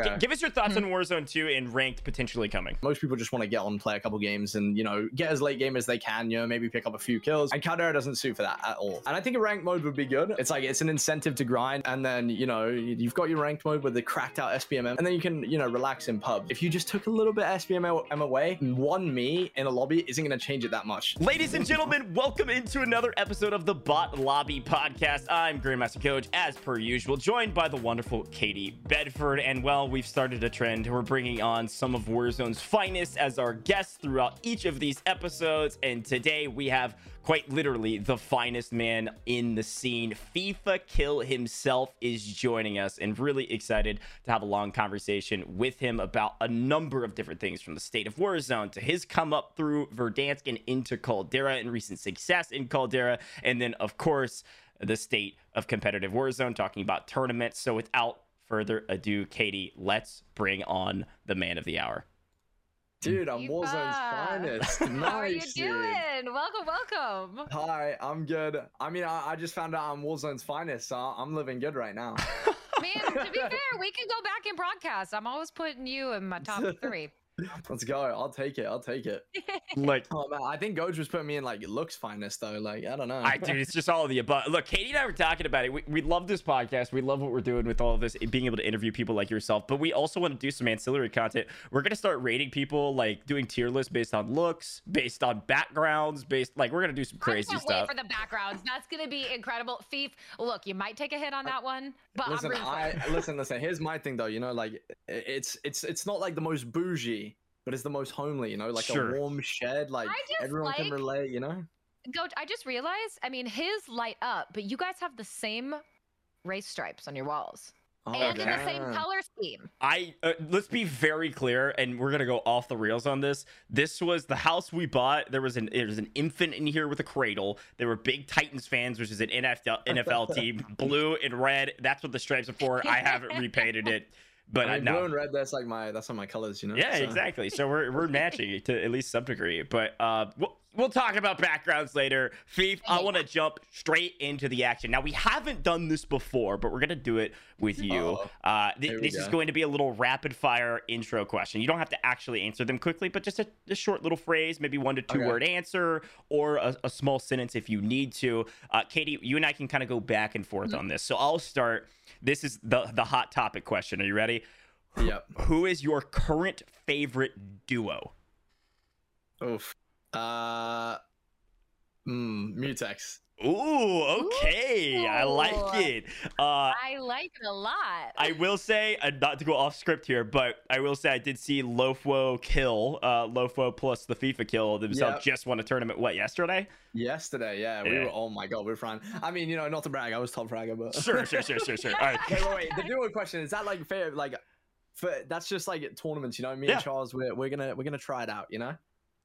G- Okay. Give us your thoughts on hmm. Warzone 2 and ranked potentially coming. Most people just want to get on, play a couple games, and you know, get as late game as they can. You know, maybe pick up a few kills. And Caldera doesn't suit for that at all. And I think a ranked mode would be good. It's like it's an incentive to grind, and then you know, you- you've got your ranked mode with the cracked out SBMM, and then you can you know relax in pub. If you just took a little bit of SBMM away, one me in a lobby isn't going to change it that much. Ladies and gentlemen, welcome into another episode of the Bot Lobby Podcast. I'm Grandmaster Gojj, as per usual, joined by the wonderful Katie Bedford. And well, we've started a trend. We're bringing on some of Warzone's finest as our guests throughout each of these episodes. And today we have quite literally the finest man in the scene. Fifakill himself is joining us, and really excited to have a long conversation with him about a number of different things from the state of Warzone to his come up through Verdansk and into Caldera and recent success in Caldera, and then, of course, the state of competitive Warzone, talking about tournaments. So, without further ado, Katie, let's bring on the man of the hour. Dude, I'm Eva. Warzone's finest. Nice, How are you dude. doing? Welcome, welcome. Hi, I'm good. I mean, I, I just found out I'm Warzone's finest, so I'm living good right now. Man, to be fair, we can go back and broadcast. I'm always putting you in my top three. Let's go. I'll take it. I'll take it. Like, Oh man, I think Gojj was putting me in like looks finest though. Like I don't know. I dude, it's just all of the above. Look, Katie and I were talking about it. We, we love this podcast. We love what we're doing with all of this, being able to interview people like yourself. But we also want to do some ancillary content. We're gonna start rating people, like doing tier lists based on looks, based on backgrounds, based like we're gonna do some crazy I can't stuff. wait for the backgrounds. That's gonna be incredible. Fief, look, you might take a hit on that one, but listen, I'm rooting I listen, listen. Here's my thing though. You know, like it's it's it's not like the most bougie, but it's the most homely. You know, like Sure. a warm shed. Like I just everyone can relate. You know. Go. I just realized. I mean, his light up, but you guys have the same race stripes on your walls, Oh, and in the same color scheme. I uh, let's be very clear, and we're gonna go off the rails on this. This was the house we bought. There was an there was an infant in here with a cradle. They were big Titans fans, which is an NFL NFL team, blue and red. That's what the stripes are for. I haven't repainted it, but I I, mean, know. blue and red. That's like my that's on my colors. You know. Yeah, so- exactly. So we're we're matching to at least some degree. But uh, we'll, we'll talk about backgrounds later. Fief, I want to jump straight into the action. Now we haven't done this before, but we're gonna do it with you. Uh-oh. Uh, th- Here we this is going to be a little rapid fire intro question. You don't have to actually answer them quickly, but just a, a short little phrase, maybe one to two Okay. word answer, or a, a small sentence if you need to. Uh, Katie, you and I can kind of go back and forth Mm-hmm. on this. So I'll start. This is the the hot topic question. Are you ready? Yep. Who is your current favorite duo? Oof. Uh. Mm, Mutex. Ooh, okay. I like it. Uh, I like it a lot. I will say, uh, not to go off script here, but I will say I did see Lofwo kill, uh, Lofwo plus the FIFA kill themselves Yep. just won a tournament, what, yesterday? Yesterday, yeah, we Yeah. were. Oh my god, we're fine. I mean, you know, not to brag, I was top fragger, but Sure, sure, sure, sure, sure. All right. wait, wait, wait. The duo question is that like fair? Like, for that's just like tournaments, you know. Me Yeah. and Charles, we're we're gonna we're gonna try it out, you know.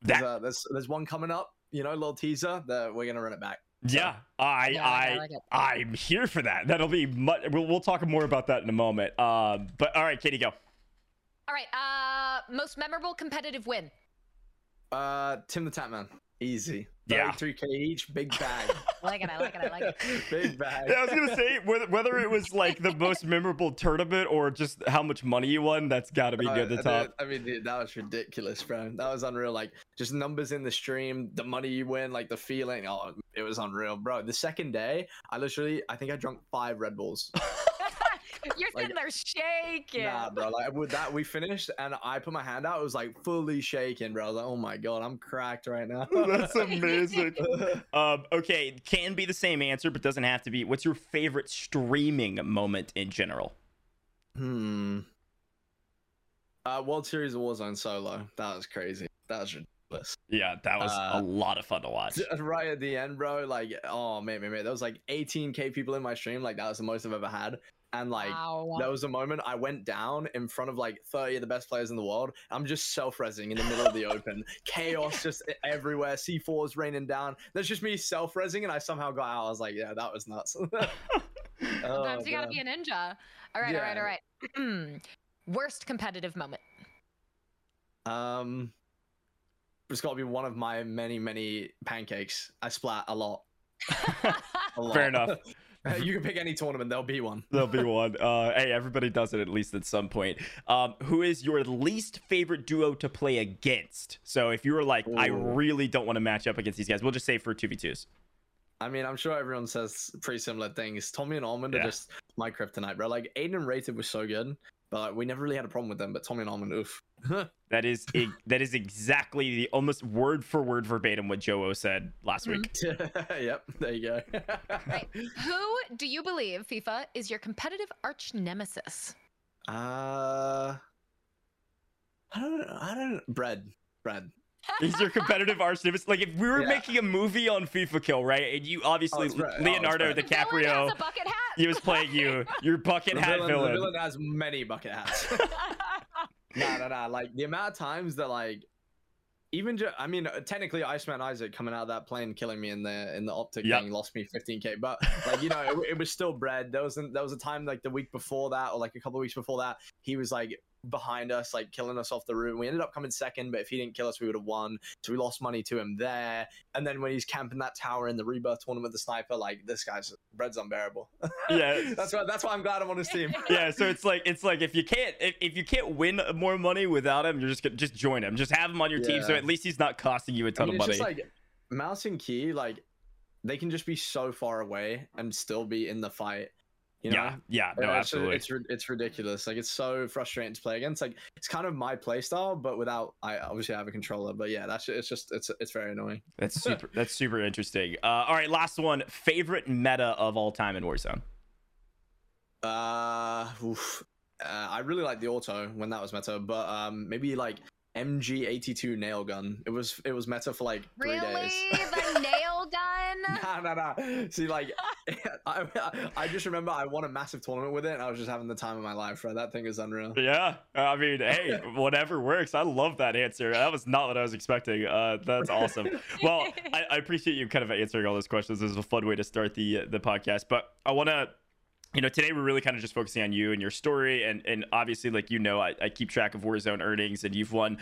There's, uh, there's there's one coming up, you know, little teaser that we're gonna run it back. yeah, I, Yeah, I I like I'm here for that. That'll be much, we'll, we'll talk more about that in a moment. Um, but all right, Katie, go. All right. Uh, most memorable competitive win. Uh, Tim the Tatman, easy. Yeah. 33k each, big bag. I like it. I like it. I like it. big bag. Yeah, I was gonna say whether, whether it was like the most memorable tournament or just how much money you won. That's got to be Uh, near the dude, top. I mean, dude, that was ridiculous, bro. That was unreal. Like, just numbers in the stream, the money you win, like the feeling. Oh, it was unreal, bro. The second day, I literally, I think I drank five Red Bulls. You're Like- sitting there shaking. Nah, bro. Like with that, we finished, and I put my hand out. It was like fully shaking, bro. I was like, oh my god, I'm cracked right now. That's amazing. Um, okay, can be the same answer, but doesn't have to be. What's your favorite streaming moment in general? hmm. Uh, World Series of Warzone solo. That was crazy. That was ridiculous. Yeah, that was a Uh, lot of fun to watch. right at the end, bro. Like, oh man, man, man. There was like 18k people in my stream. Like, that was the most I've ever had. And like, wow. there was a moment I went down in front of like 30 of the best players in the world. I'm just self-resing in the middle of the open. Chaos just everywhere. C4's raining down. There's just me self-resing, and I somehow got out. I was like, yeah, that was nuts. Oh, Sometimes you gotta be a ninja. All right, all right, all right. Worst competitive moment. Um, it's got to be one of my many, many pancakes. I splat a lot. A lot. Fair enough. you can pick any tournament, there'll be one. There'll be one. Uh, hey, everybody does it at least at some point. Um, who is your least favorite duo to play against? So if you were like, I really don't want to match up against these guys, we'll just say for two v twos. I mean, I'm sure everyone says pretty similar things. Tommey and Almond Yeah. are just my kryptonite, bro. Like Aydan and Rated was so good, but like, we never really had a problem with them. But Tommey and Almond, oof. That is e- that is exactly the almost word for word verbatim what JoeWo said last week. yep, there you go. Right. Who do you believe, FIFA, is your competitive arch nemesis? Uh, I don't. I don't. Bread. Bread. He's your competitive arch nemesis. Like if we were Yeah. making a movie on Fifakill, right? And you obviously. Oh, it's Leonardo Brett. The villain DiCaprio, has a bucket hat. he was playing you, your bucket The hat villain, villain. the villain has many bucket hats. nah, nah, nah. Like the amount of times that like. Even just, I mean, uh, technically, Iceman Isaac coming out of that plane, killing me in the in the OpTic Yep. thing, lost me 15k. But like you know, it, it was still bread. There was there was a time like the week before that, or like a couple of weeks before that, he was like behind us, like killing us off the route. We ended up coming second, but if he didn't kill us, we would have won. So we lost money to him there. And then when he's camping that tower in the rebirth tournament with the sniper, like this guy's bread's unbearable. Yeah. that's why that's why I'm glad I'm on his team. yeah, so it's like it's like if you can't if, if you can't win more money without him, you're just gonna just join him. Just have him on your team, so at least he's not costing you a ton mean, of it's money. just like mouse and key, like they can just be so far away and still be in the fight. You know? yeah, yeah, no, it's, absolutely. It's it's ridiculous. Like it's so frustrating to play against. Like it's kind of my play style, but without I obviously have a controller. But yeah, that's it's just it's it's very annoying. That's super. that's super interesting. Uh, all right, last one. Favorite meta of all time in Warzone. Uh, oof. uh I really like the auto when that was meta, but um maybe like MG82 nail gun. It was it was meta for like three really? days. The nail gun? Nah, nah, nah. See, like, I, I just remember I won a massive tournament with it, and I was just having the time of my life. Right, that thing is unreal. Yeah, I mean, hey, whatever works. I love that answer. That was not what I was expecting. Uh, that's awesome. Well, I, I appreciate you kind of answering all those questions. This is a fun way to start the the podcast. But I want to you know today we're really kind of just focusing on you and your story and and obviously like you know I, I keep track of warzone earnings and you've won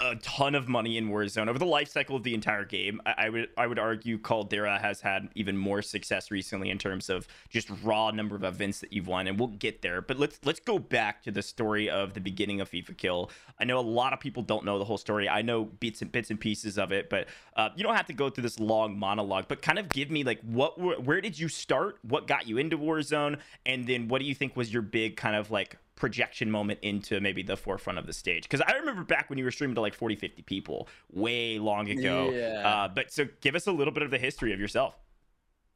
a ton of money in Warzone over the life cycle of the entire game. I, I would I would argue Caldera has had even more success recently in terms of just raw number of events that you've won, and we'll get there. But let's let's go back to the story of the beginning of Fifakill. I know a lot of people don't know the whole story. I know bits and bits and pieces of it, but uh, you don't have to go through this long monologue. But kind of give me like what where did you start? What got you into Warzone? And then what do you think was your big kind of like projection moment into maybe the forefront of the stage because i remember back when you were streaming to like 40 50 people way long ago Yeah. uh, but so give us a little bit of the history of yourself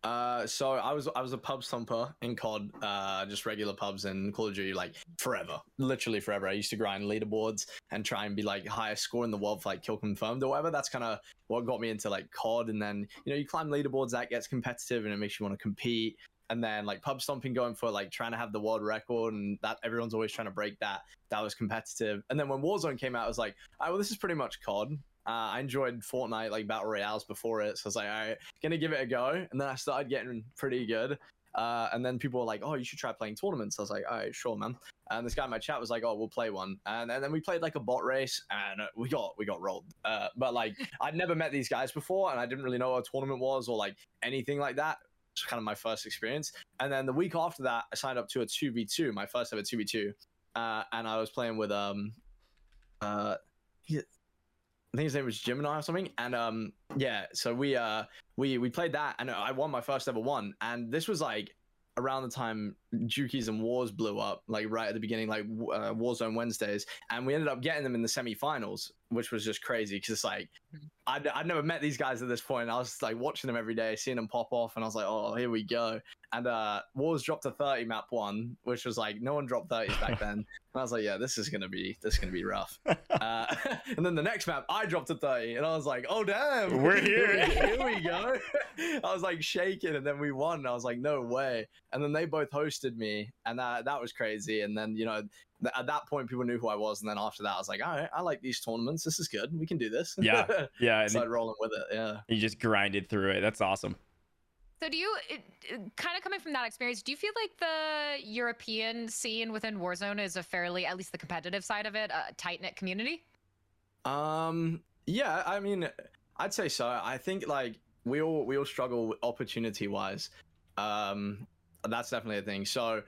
Uh, so I was I was a pub stomper in COD, uh, just regular pubs in Call of Duty, like forever, literally forever. I used to grind leaderboards and try and be like highest score in the world for like kill confirmed or whatever. That's kind of what got me into like COD. And then you know you climb leaderboards, that gets competitive and it makes you want to compete. And then like pub stomping, going for like trying to have the world record, and that everyone's always trying to break that. That was competitive. And then when Warzone came out, I was like, oh, well, this is pretty much COD. Uh, I enjoyed Fortnite like battle royales before it, so I was like, all right, gonna give it a go. And then I started getting pretty good. Uh, and then people were like, "Oh, you should try playing tournaments." I was like, "All right, sure, man." And this guy in my chat was like, "Oh, we'll play one." And, and then we played like a bot race, and we got we got rolled. Uh, but like, I'd never met these guys before, and I didn't really know what a tournament was or like anything like that. Kind of my first experience. And then the week after that, I signed up to a two v two, my first ever two v two, uh, and I was playing with um, uh, I think his name was Gemini or something. And um, yeah, so we uh we we played that, and I won my first ever one. And this was like around the time Jukeyz and Wars blew up, like right at the beginning, like uh, Warzone Wednesdays, and we ended up getting them in the semifinals, which was just crazy because it's like I'd, I'd never met these guys at this point. I was like watching them every day, seeing them pop off, and I was like, oh, here we go. And uh, Wars dropped a 30 map one, which was like no one dropped 30s back then. And I was like, yeah, this is gonna be this is gonna be rough. uh, and then the next map, I dropped a 30, and I was like, oh damn, We're here. here we go. I was like shaking, and then we won. I was like, no way. And then they both hosted me, and that that was crazy. And then you know, th- at that point, people knew who I was. And then after that, I was like, all right, I like these tournaments. This is good. We can do this. Yeah. yeah and Started rolling with it. Yeah. you just grinded through it that's awesome So do you, it, kind of coming from that experience, do you feel like the European scene within Warzone is a fairly, at least the competitive side of it, a tight knit community? Um. Yeah. I mean, I'd say so. I think like we all we all struggle opportunity wise. Um, that's definitely a thing. So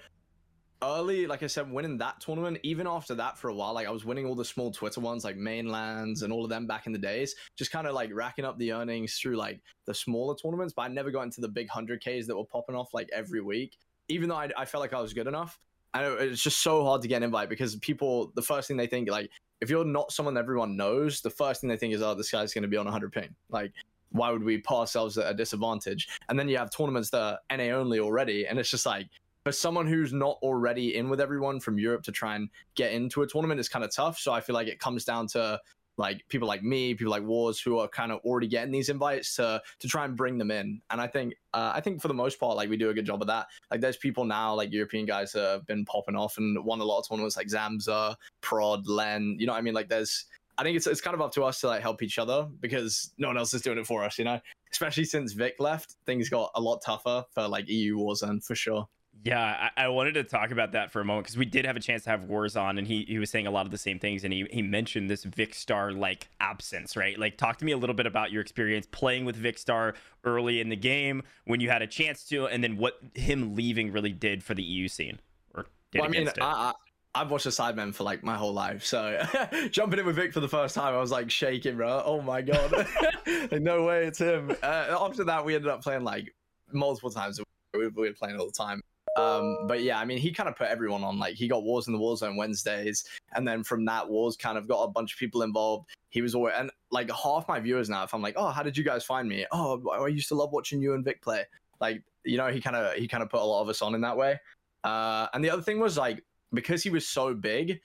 early, like I said, winning that tournament, even after that for a while, like I was winning all the small Twitter ones, like mainlands and all of them back in the days, just kind of like racking up the earnings through like the smaller tournaments. But I never got into the big 100Ks that were popping off like every week, even though I, I felt like I was good enough. I know it's just so hard to get an invite because people, the first thing they think, like, if you're not someone everyone knows, the first thing they think is, oh, this guy's going to be on 100 ping. Like, why would we put ourselves at a disadvantage? And then you have tournaments that are NA only already, and it's just like for someone who's not already in with everyone from Europe to try and get into a tournament is kind of tough. So I feel like it comes down to like people like me, people like Wars, who are kind of already getting these invites to to try and bring them in. And I think uh, I think for the most part, like we do a good job of that. Like there's people now, like European guys that have been popping off and won a lot of tournaments, like Zamza, Prod, Len. You know, what I mean, like there's. I think it's it's kind of up to us to like help each other because no one else is doing it for us. You know, especially since Vic left, things got a lot tougher for like EU Warzone for sure. Yeah, I, I, wanted to talk about that for a moment because we did have a chance to have Wars on, and he, he was saying a lot of the same things, and he, he mentioned this Vikkstar like absence, right? Like, talk to me a little bit about your experience playing with Vikkstar early in the game when you had a chance to, and then what him leaving really did for the EU scene or did well, I mean, I, I, have watched the Sidemen for like my whole life, so jumping in with Vic for the first time, I was like shaking, bro. Oh my god, like, no way, it's him. Uh, after that, we ended up playing like multiple times. We were playing all the time um, but yeah, I mean, he kind of put everyone on. Like, he got Wars in the Warzone Wednesdays, and then from that, Wars kind of got a bunch of people involved. He was always, and like half my viewers now, if I'm like, oh, how did you guys find me? Oh, I used to love watching you and Vic play. Like, you know, he kind of he kind of put a lot of us on in that way. Uh, and the other thing was like because he was so big,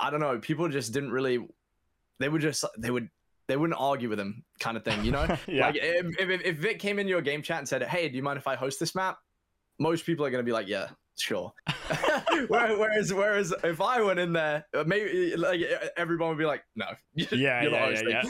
I don't know, people just didn't really. They would just they would they wouldn't argue with him, kind of thing, you know. yeah. Like if, if if Vic came into your game chat and said, "Hey, do you mind if I host this map?" Most people are going to be like, yeah, sure. whereas, whereas if I went in there, uh, maybe like everyone would be like, no, yeah, yeah, yeah,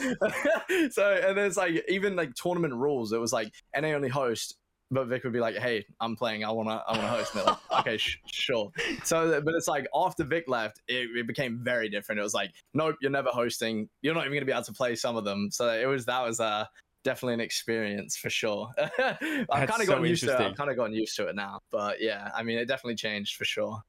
yeah. so and there's like even like tournament rules. It was like NA only host, but Vic would be like, hey, I'm playing. I wanna, I wanna host. And like, okay, sh- sure. So, but it's like after Vic left, it, it became very different. It was like, nope, you're never hosting. You're not even gonna be able to play some of them. So it was that was uh definitely an experience for sure. I've kind of so gotten used to it. I've kind of gotten used to it now, but yeah, I mean, it definitely changed for sure.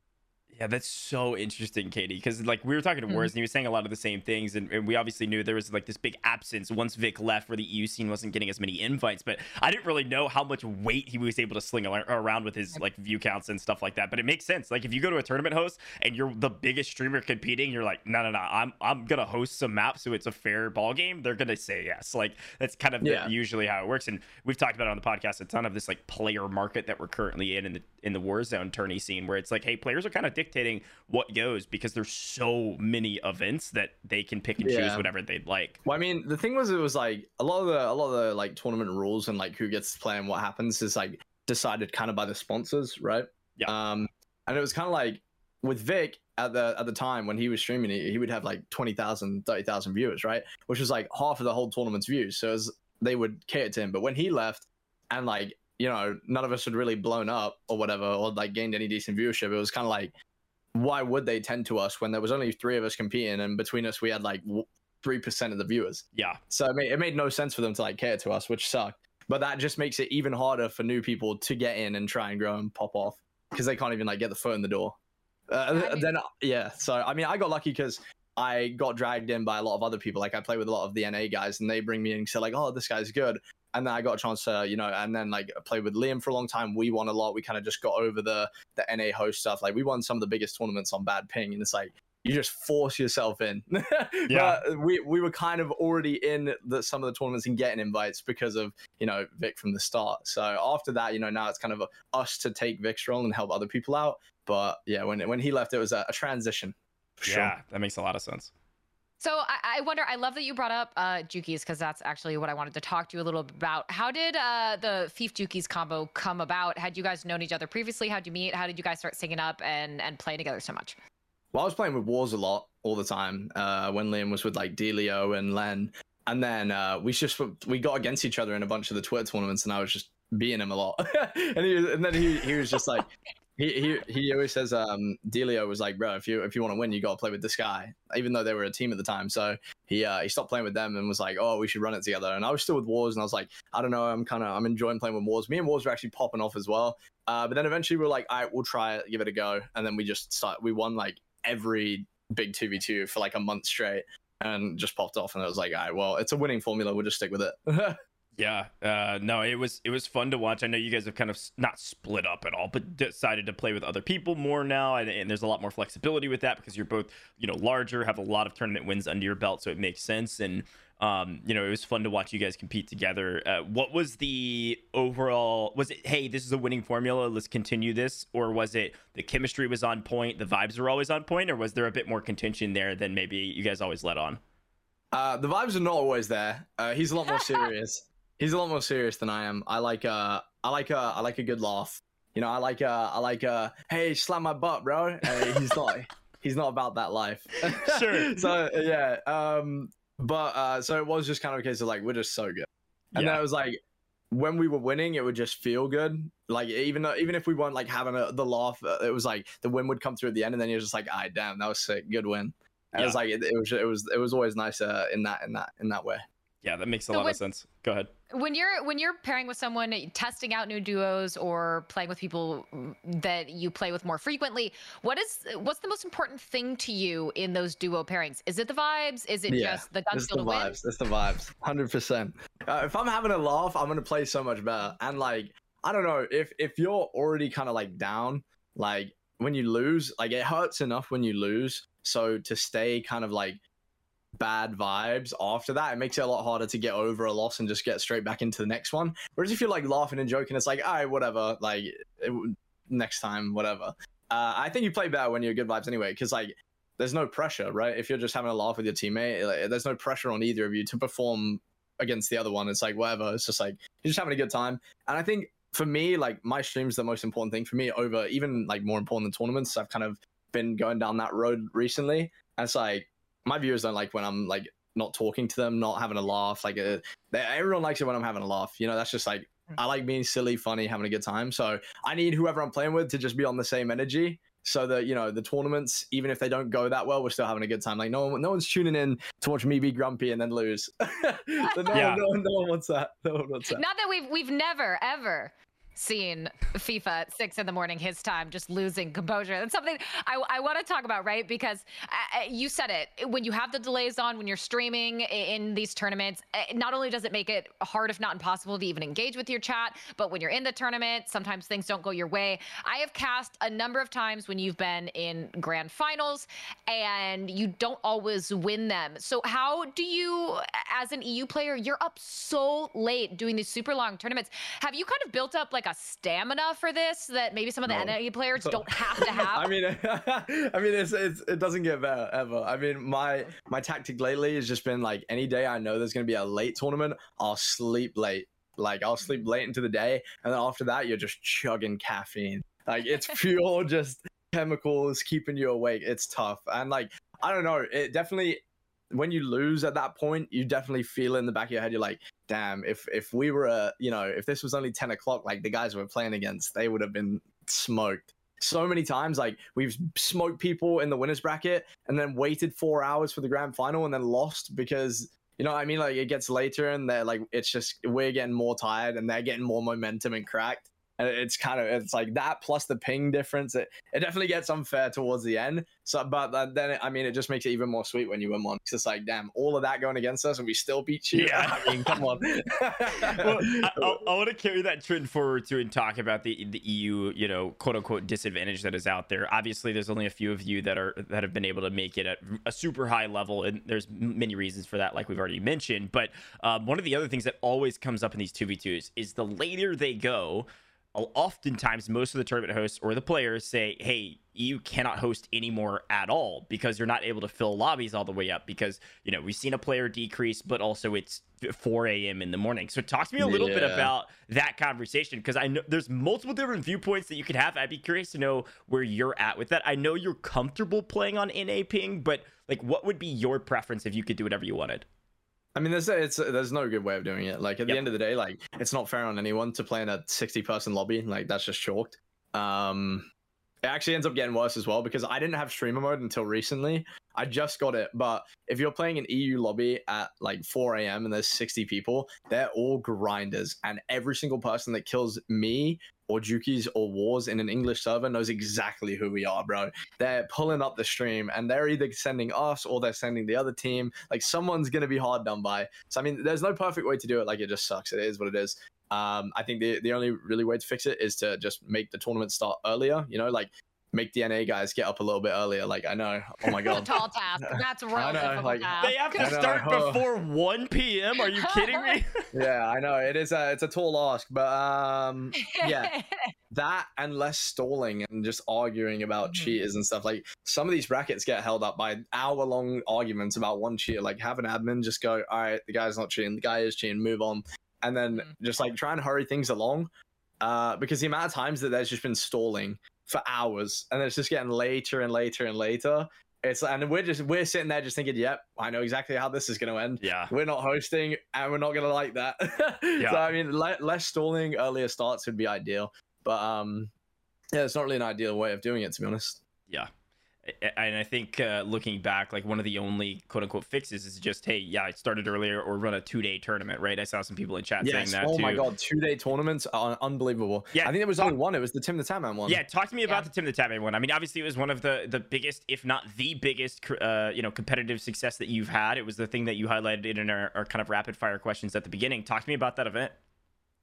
Yeah, that's so interesting, Katie. Because like we were talking to mm. Wars, and he was saying a lot of the same things, and, and, we obviously knew there was like this big absence once Vic left, where the EU scene wasn't getting as many invites. But I didn't really know how much weight he was able to sling around with his like view counts and stuff like that. But it makes sense. Like if you go to a tournament host and you're the biggest streamer competing, you're like, no, no, no, I'm I'm gonna host some maps, so it's a fair ball game. They're gonna say yes. Like that's kind of yeah. the, usually how it works. And we've talked about it on the podcast a ton of this like player market that we're currently in in the in the Warzone tourney scene, where it's like, hey, players are kind of dictating what goes because there's so many events that they can pick and yeah. choose whatever they'd like. Well, I mean, the thing was, it was like a lot of the a lot of the like tournament rules and like who gets to play and what happens is like decided kind of by the sponsors, right? Yeah. Um, and it was kind of like with Vic at the at the time when he was streaming, he, he would have like 20,000, 30,000 viewers, right? Which was like half of the whole tournament's views. So was, they would cater to him. But when he left, and like you know, none of us had really blown up or whatever, or like gained any decent viewership. It was kind of like why would they tend to us when there was only three of us competing and between us we had like three percent of the viewers? Yeah. So it made, it made no sense for them to like care to us, which sucked. But that just makes it even harder for new people to get in and try and grow and pop off because they can't even like get the foot in the door. Uh, I mean, then yeah, so I mean, I got lucky because I got dragged in by a lot of other people. Like I play with a lot of the NA guys, and they bring me in and say like, "Oh, this guy's good." And then I got a chance to, you know, and then like play with Liam for a long time. We won a lot. We kind of just got over the the NA host stuff. Like we won some of the biggest tournaments on bad ping, and it's like you just force yourself in. yeah, we we were kind of already in the, some of the tournaments and getting invites because of you know Vic from the start. So after that, you know, now it's kind of a, us to take Vic's role and help other people out. But yeah, when when he left, it was a, a transition. Yeah, sure. that makes a lot of sense. So I, I, wonder. I love that you brought up uh, Jukeyz because that's actually what I wanted to talk to you a little bit about. How did uh, the Fief Jukeyz combo come about? Had you guys known each other previously? How'd you meet? How did you guys start singing up and and playing together so much? Well, I was playing with Wars a lot all the time uh, when Liam was with like Delio and Len, and then uh, we just we got against each other in a bunch of the Twitter tournaments, and I was just beating him a lot. and, he, and then he he was just like he, he he always says um Delio was like, bro, if you if you want to win, you gotta play with this guy. Even though they were a team at the time. So he uh he stopped playing with them and was like, Oh, we should run it together. And I was still with Wars and I was like, I don't know, I'm kinda I'm enjoying playing with Wars. Me and Wars were actually popping off as well. Uh but then eventually we were like, all right, we'll try it, give it a go. And then we just start we won like every big 2v2 for like a month straight and just popped off and I was like, all right, well, it's a winning formula, we'll just stick with it. Yeah, uh, no, it was it was fun to watch. I know you guys have kind of not split up at all, but decided to play with other people more now, and, and there's a lot more flexibility with that because you're both you know larger, have a lot of tournament wins under your belt, so it makes sense. And um, you know, it was fun to watch you guys compete together. Uh, what was the overall? Was it hey, this is a winning formula, let's continue this, or was it the chemistry was on point, the vibes were always on point, or was there a bit more contention there than maybe you guys always let on? Uh, the vibes are not always there. Uh, he's a lot more serious. He's a lot more serious than I am. I like uh, I like uh, I like a good laugh. You know, I like uh, I like uh, hey, slam my butt, bro. Uh, he's not, he's not about that life. Sure. so yeah, um, but uh, so it was just kind of a case of like we're just so good, and Yeah. then it was like when we were winning, it would just feel good. Like even though even if we weren't like having a, the laugh, uh, it was like the win would come through at the end, and then you're just like, "I damn, that was sick, good win." And it was like it, it was it was it was always nice uh, in that in that in that way. Yeah, that makes a So lot when- of sense. Go ahead. when you're when you're pairing with someone testing out new duos or playing with people that you play with more frequently what is what's the most important thing to you in those duo pairings is it the vibes is it Yeah, just the guns It's feel the to win vibes. It's the vibes. Hundred percent. Uh, if I'm having a laugh, I'm gonna play so much better. And like, I don't know if if you're already kind of like down, like when you lose, like it hurts enough when you lose. So to stay kind of like bad vibes after that, it makes it a lot harder to get over a loss and just get straight back into the next one. Whereas if you're like laughing and joking, it's like, all right, whatever. Like it, next time, whatever. Uh, I think you play better when you're good vibes anyway, because like there's no pressure, right? If you're just having a laugh with your teammate, like, there's no pressure on either of you to perform against the other one. It's like whatever. It's just like you're just having a good time. And I think for me, like my stream's the most important thing for me over even like more important than tournaments. I've kind of been going down that road recently. And it's like my viewers don't like when I'm like not talking to them, not having a laugh. Like uh, they, everyone likes it when I'm having a laugh. You know, that's just like I like being silly, funny, having a good time. So I need whoever I'm playing with to just be on the same energy. So that you know the tournaments, even if they don't go that well, we're still having a good time. Like no one, no one's tuning in to watch me be grumpy and then lose. So no, Yeah. one, no, no one wants that. No one wants that. not that we've we've never ever seen FIFA at six in the morning, his time, just losing composure. That's something I, I want to talk about, right? Because uh, uh, you said it. When you have the delays on, when you're streaming in these tournaments, uh, not only does it make it hard, if not impossible, to even engage with your chat, but when you're in the tournament, sometimes things don't go your way. I have cast a number of times when you've been in grand finals and you don't always win them. So, how do you, as an EU player, you're up so late doing these super long tournaments? Have you kind of built up like a stamina for this that maybe some of the No. NA players don't have to have? I mean, I mean, it's, it's it doesn't get better ever. I mean, my my tactic lately has just been like any day I know there's gonna be a late tournament, I'll sleep late. Like I'll sleep late into the day, and then after that, you're just chugging caffeine. Like it's pure just chemicals keeping you awake. It's tough, and like I don't know, it definitely. When you lose at that point, you definitely feel in the back of your head. You're like, "Damn! If if we were, uh, you know, if this was only ten o'clock, like the guys we we're playing against, they would have been smoked." so many times like we've smoked people in the winners bracket and then waited four hours for the grand final and then lost because you know what i mean like it gets later and they're like it's just we're getting more tired and they're getting more momentum and cracked it's kind of it's like that plus the ping difference it, it definitely gets unfair towards the end so but then it, i mean it just makes it even more sweet when you win one because it's like damn all of that going against us and we still beat you Yeah. i mean come on well, I, I, I want to carry that trend forward too and talk about the the EU, you know, quote unquote disadvantage that is out there. Obviously, there's only a few of you that are that have been able to make it at a super high level, and there's many reasons for that, like we've already mentioned. But um, one of the other things that always comes up in these two v twos is the later they go. Oftentimes, most of the tournament hosts or the players say, "Hey, you cannot host anymore at all because you're not able to fill lobbies all the way up because you know we've seen a player decrease, but also it's 4 a.m. in the morning. So talk to me a little bit about that conversation because I know there's multiple different viewpoints that you could have. I'd be curious to know where you're at with that. I know you're comfortable playing on NA ping, but like, what would be your preference if you could do whatever you wanted? I mean, there's it's there's no good way of doing it. Like at Yep. the end of the day, like it's not fair on anyone to play in a 60 person lobby. Like that's just chalked. Um, It actually ends up getting worse as well because I didn't have streamer mode until recently. I just got it, but if you're playing an EU lobby at like 4 a.m. and there's 60 people, they're all grinders, and every single person that kills me or Jukeyz or Wars in an English server knows exactly who we are, bro. They're pulling up the stream and they're either sending us or they're sending the other team. Like someone's gonna be hard done by. So I mean, there's no perfect way to do it. Like it just sucks. It is what it is. Um, I think the the only really way to fix it is to just make the tournament start earlier. You know, like make DNA guys get up a little bit earlier. Like I know, oh my god, tall task. That's a real I know, difficult like- task. They have to know, start oh. before 1 p.m. Are you kidding me? yeah, I know it is a it's a tall ask, but um, yeah, that and less stalling and just arguing about Mhm. cheaters and stuff. Like some of these brackets get held up by hour long arguments about one cheater. Like have an admin just go, all right, the guy's not cheating, the guy is cheating, move on, and then Mhm. just like try and hurry things along. Uh, because the amount of times that there's just been stalling for hours and it's just getting later and later and later. It's and we're just we're sitting there just thinking, yep, I know exactly how this is going to end yeah. we're not hosting and we're not gonna like that Yeah. so i mean le- less stalling earlier starts would be ideal but um yeah it's not really an ideal way of doing it to be honest Yeah. A- And I think uh, looking back, like one of the only quote unquote fixes is just, hey, yeah, I started earlier or run a two day tournament, right? I saw some people in chat yes saying that oh too. my god two day tournaments are unbelievable Yeah, i think there was talk- only one it was the tim the tatman one Yeah, talk to me about Yeah. the Tim the Tatman one. I mean, obviously, it was one of the the biggest, if not the biggest, uh, you know, competitive success that you've had. It was the thing that you highlighted in our, our kind of rapid fire questions at the beginning. Talk to me about that event.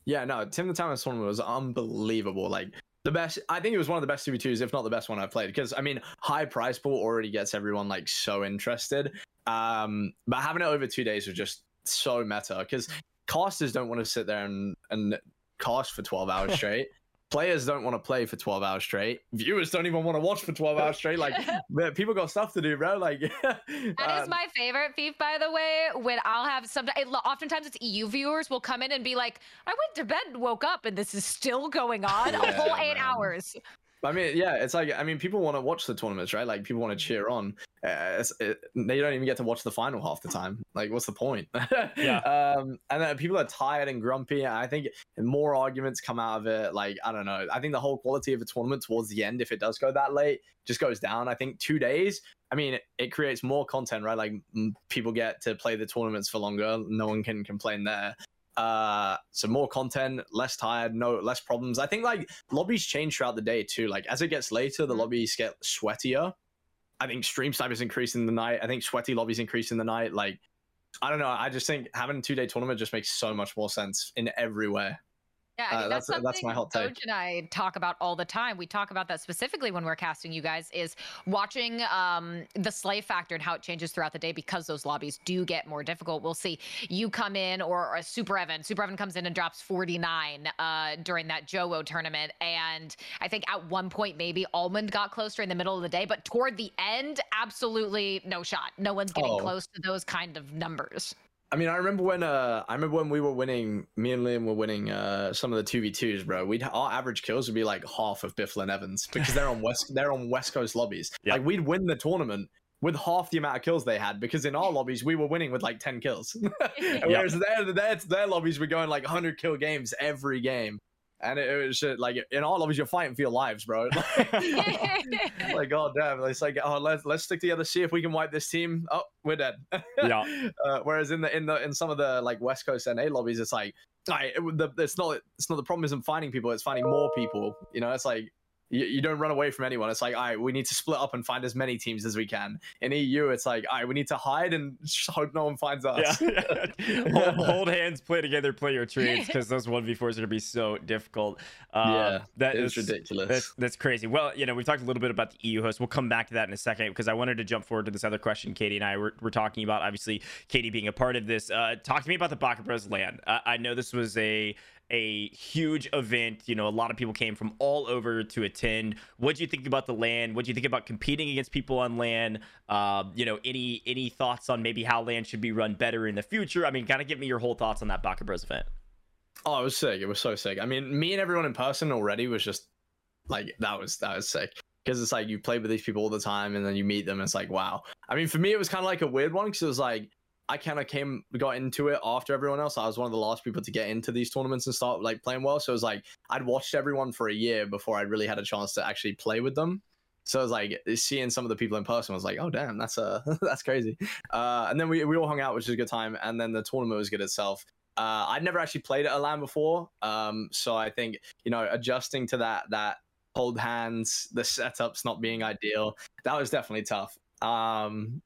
yeah no tim the tatman tournament was unbelievable like the best i think it was one of the best 2v2s if not the best one i've played because i mean high price pool already gets everyone like so interested. Um but having it over two days was just so meta because casters don't want to sit there and and cast for 12 hours straight players don't want to play for 12 hours straight viewers don't even want to watch for 12 hours straight like but people got stuff to do bro like That is um, my favorite thief, by the way. When I'll have some, it, oftentimes it's EU viewers will come in and be like, "I went to bed and woke up, and this is still going on a whole eight man. hours." I mean, yeah, it's like I mean, people want to watch the tournaments, right? Like people want to cheer on. Uh, it's, it, they don't even get to watch the final half the time. Like, what's the point? Yeah. Um, and then people are tired and grumpy. And I think more arguments come out of it. Like, I don't know. I think the whole quality of a tournament towards the end, if it does go that late, just goes down. I think two days. I mean, it, it creates more content, right? Like m- people get to play the tournaments for longer. No one can complain there uh so more content less tired no less problems. I think like lobbies change throughout the day too. Like as it gets later the Mhm. lobbies get sweatier. I think stream snipers increase in the night. I think sweaty lobbies increase in the night. Like i don't know. I just think having a two-day tournament just makes so much more sense in every way Yeah, I Uh, mean, that's- that's, that's my hot take. And I talk about all the time. We talk about that specifically when we're casting you guys is watching um, the slay factor and how it changes throughout the day because those lobbies do get more difficult. We'll see you come in or a Super Evan. Super Evan comes in and drops 49 uh, during that Jowo tournament, and I think at one point maybe Almond got close during the middle of the day, but toward the end, absolutely no shot. No one's getting Oh. close to those kind of numbers. I mean, I remember when uh, I remember when we were winning. Me and Liam were winning uh, some of the two v twos, bro. We'd our average kills would be like half of Biffle and Evans because they're on west they're on West Coast lobbies. Yeah. Like we'd win the tournament with half the amount of kills they had because in our lobbies we were winning with like ten kills, And whereas their their their lobbies were going like hundred kill games every game, and it, it was just, like in our lobbies you're fighting for your lives, bro. like god damn, it's like oh let's let's stick together, see if we can wipe this team. Oh, we're dead. Yeah. Uh, whereas in the in the in some of the like West Coast NA lobbies, it's like, like it, the, it's not it's not the problem isn't finding people, it's finding more people. You know, it's like you, you don't run away from anyone. It's like, all right, we need to split up and find as many teams as we can. In EU, it's like, all right, we need to hide and hope no one finds us. Yeah. hold, hold hands, play together, play your trades because those 1v4s are going to be so difficult. Um, Yeah, that it's is- ridiculous. That's, that's crazy. Well, you know, we talked a little bit about the EU host. We'll come back to that in a second because I wanted to jump forward to this other question Katie and I were, were talking about. Obviously, Katie being a part of this. Uh, talk to me about the Baka Bros LAN. Uh, I know this was a a huge event. You know, a lot of people came from all over to attend. What do you think about the LAN? What do you think about competing against people on LAN? Um, you know, any any thoughts on maybe how LAN should be run better in the future? I mean, kind of give me your whole thoughts on that Baka Bros event. Oh, it was sick. It was so sick. I mean, me and everyone in person already was just like that was that was sick because it's like you play with these people all the time and then you meet them. It's like wow. I mean, for me, it was kind of like a weird one because it was like I kind of came got into it after everyone else. I was one of the last people to get into these tournaments and start like playing well. So it was like I'd watched everyone for a year before I really had a chance to actually play with them. So it was like seeing some of the people in person was like, oh damn, that's uh that's crazy. Uh, and then we we all hung out, which was a good time. And then the tournament was good itself. Uh, I'd never actually played at a LAN before, um, so I think you know adjusting to that that hold hands, the setups not being ideal, that was definitely tough. Um,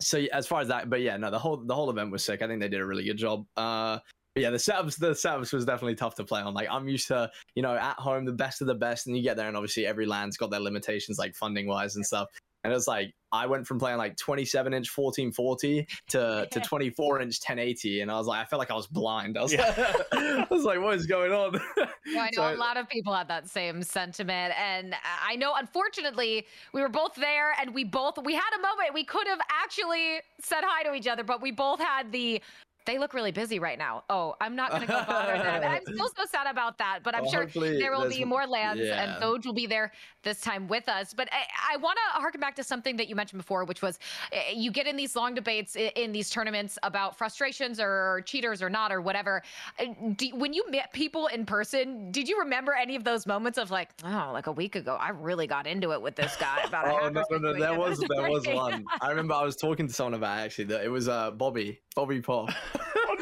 so as far as that, but yeah, no, the whole the whole event was sick. I think they did a really good job. Uh, but yeah, the setups the setups was definitely tough to play on. Like I'm used to you know at home the best of the best, and you get there and obviously every LAN's got their limitations like funding wise and stuff. And it's like I went from playing like 27 inch 1440 to to 24 inch 1080, and I was like, I felt like I was blind. I was, Yeah. like, I was like, what is going on? Yeah, I know So- a lot of people had that same sentiment, and I know unfortunately we were both there, and we both we had a moment we could have actually said hi to each other, but we both had the. They look really busy right now. Oh, I'm not going to go bother them. I'm still so sad about that, but I'm Well, sure there will be more LANs, yeah. and Doge will be there this time with us. But I, I want to harken back to something that you mentioned before, which was eh, you get in these long debates in these tournaments about frustrations or cheaters or not or whatever. Uh, Do, when you met people in person, did you remember any of those moments of like, oh, like a week ago, I really got into it with this guy about Oh no, no, no! There was there was one. I remember I was talking to someone about it, actually. That it was uh Bobby BobbyPoff.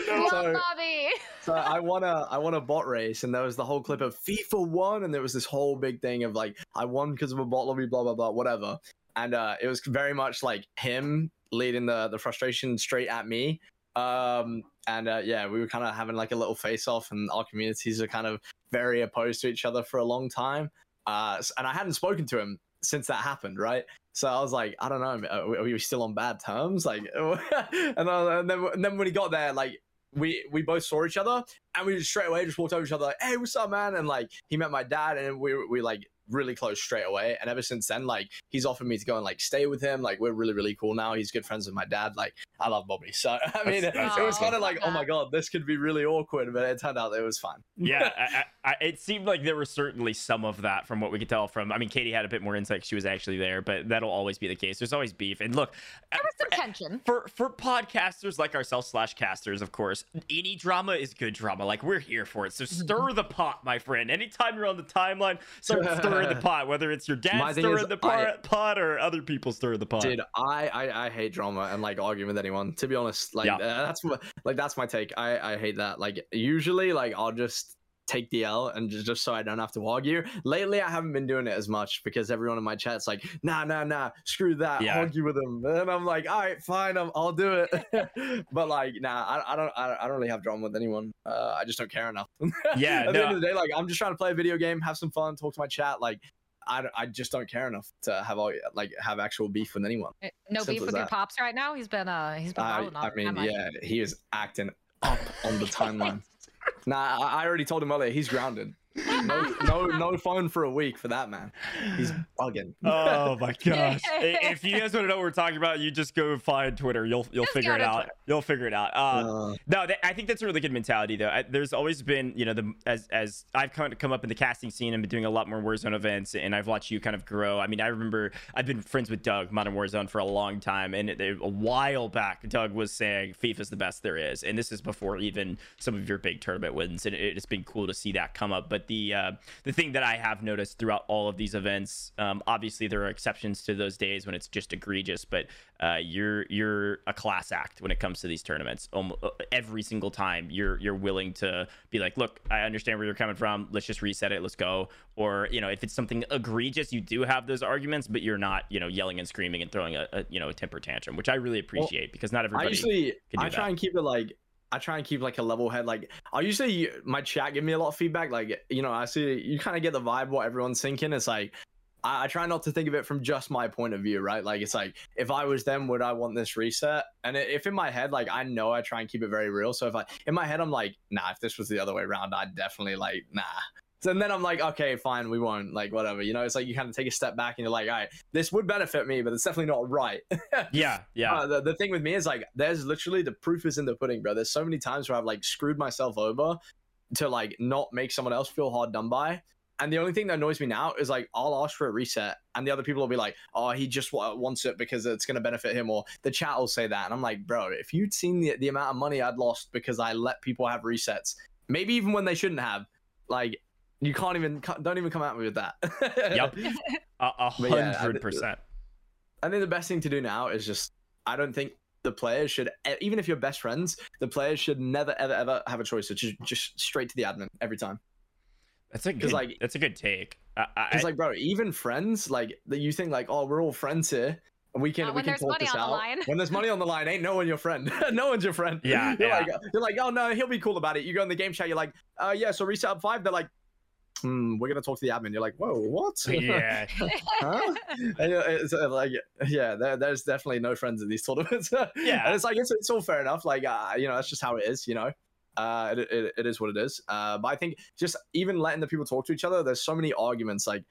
Love So- Bobby. so I won a I won a bot race, and there was the whole clip of FIFA one, and there was this whole big thing of like I won because of a bot lobby, blah blah blah, whatever. And uh, it was very much like him leading the the frustration straight at me. Um, and uh, yeah, we were kind of having like a little face off, and our communities are kind of very opposed to each other for a long time. Uh, and I hadn't spoken to him since that happened, right? So I was like, I don't know, are we- are we still on bad terms? Like, and, I, and then and then when he got there, like we we both saw each other and we just straight away just walked over each other like, hey, what's up, man? And like he met my dad and we we like really close straight away. And ever since then, like he's offered me to go and like stay with him. Like we're really really cool now. He's good friends with my dad. Like I love Bobby. So I mean, That's- that's it was awesome. kind of like, oh my god, this could be really awkward, but it turned out it was fine. yeah I, I, I, it seemed like there was certainly some of that from what we could tell from i mean katie had a bit more insight; she was actually there but that'll always be the case there's always beef and look uh, There was some eh, tension. for for podcasters like ourselves slash casters of course any drama is good drama like we're here for it so mm-hmm. stir the pot my friend anytime you're on the timeline start stirring the pot whether it's your dad stirring is, the I- pot, pot or other people stirring the pot Dude, I, I I hate drama and like arguing with anyone. To be honest, like Yeah. uh, that's what like that's my take. I I hate that. Like usually, like I'll just take the L and just, just so I don't have to argue. Lately, I haven't been doing it as much because everyone in my chat's like, nah, nah, nah, screw that, Yeah. argue with them, and I'm like, all right, fine, I'm, I'll do it. but like, nah, I, I don't I, I don't really have drama with anyone. Uh, I just don't care enough. Yeah, At the end of the day, like I'm just trying to play a video game, have some fun, talk to my chat, like. I, I just don't care enough to have all like have actual beef with anyone. Uh, No Simple beef as with your pops right now. He's been uh he's been I, rolling on I mean, yeah, he is acting up on the timeline. Nah, I already told him earlier. He's grounded. No, no, no phone for a week for that man. He's bugging. Oh my gosh! If you guys want to know what we're talking about, you just go find Twitter. You'll you'll Just figure it out. Twitter. You'll figure it out. Uh, Uh, no, th- I think that's a really good mentality, though. I, there's always been, you know, the as as I've kind of come up in the casting scene and been doing a lot more Warzone events, and I've watched you kind of grow. I mean, I remember I've been friends with Doug Modern Warzone for a long time, and it, a while back, Doug was saying FIFA's the best there is, and this is before even some of your big tournament wins, and it, it's been cool to see that come up. But the uh, the thing that I have noticed throughout all of these events, um, obviously there are exceptions to those days when it's just egregious, but uh, you're you're a class act when it comes to these tournaments. Um, uh, every single time you're you're willing to be like, look, I understand where you're coming from. Let's just reset it. Let's go. Or you know, if it's something egregious, you do have those arguments, but you're not you know yelling and screaming and throwing a, a you know a temper tantrum, which I really appreciate because not I everybody. usually can do I try that. and keep it like I try and keep like a level head. Like I usually my chat give me a lot of feedback. Like you know I see you kind of get the vibe what everyone's thinking. It's like. I I try not to think of it from just my point of view, right? Like it's like if I was them, would I want this reset? And if in my head, like I know I try and keep it very real. So if I in my head I'm like, nah, if this was the other way around, I'd definitely like, nah. So and then I'm like, okay, fine, we won't, like whatever. You know, it's like you kind of take a step back and you're like, all right, this would benefit me, but it's definitely not right. yeah, yeah, Uh, the, the thing with me is like, there's literally the proof is in the pudding, bro. There's so many times where I've like screwed myself over to like not make someone else feel hard done by. And the only thing that annoys me now is like I'll ask for a reset, and the other people will be like, "Oh, he just wa- wants it because it's going to benefit him," or the chat will say that, and I'm like, "Bro, if you'd seen the the amount of money I'd lost because I let people have resets, maybe even when they shouldn't have, like." You can't even don't even come at me with that. Yep. A a But yeah, I- hundred percent. I think the best thing to do now is just I don't think the players should even if you're best friends, the players should never ever ever have a choice. It's just just straight to the admin every time. That's a 'Cause, good. like- that's a good take. I, I, It's like, bro, even friends, like that you think like, oh, we're all friends here. And we can Not we when can there's talk money this on the out. line. When there's money on the line, ain't no one your friend. no one's your friend. Yeah, You're yeah. like you're like, oh no, he'll be cool about it. You go in the game chat, you're like, uh yeah, so reset up five. They're like, hmm, we're gonna talk to the admin. You're like, whoa, what? yeah. huh? And, uh, it's uh, like, yeah, there, there's definitely no friends in these tournaments. Yeah. and it's like it's, it's all fair enough. Like, uh, you know, that's just how it is. You know, uh, it, it, it is what it is. Uh, but I think just even letting the people talk to each other, there's so many arguments. Like,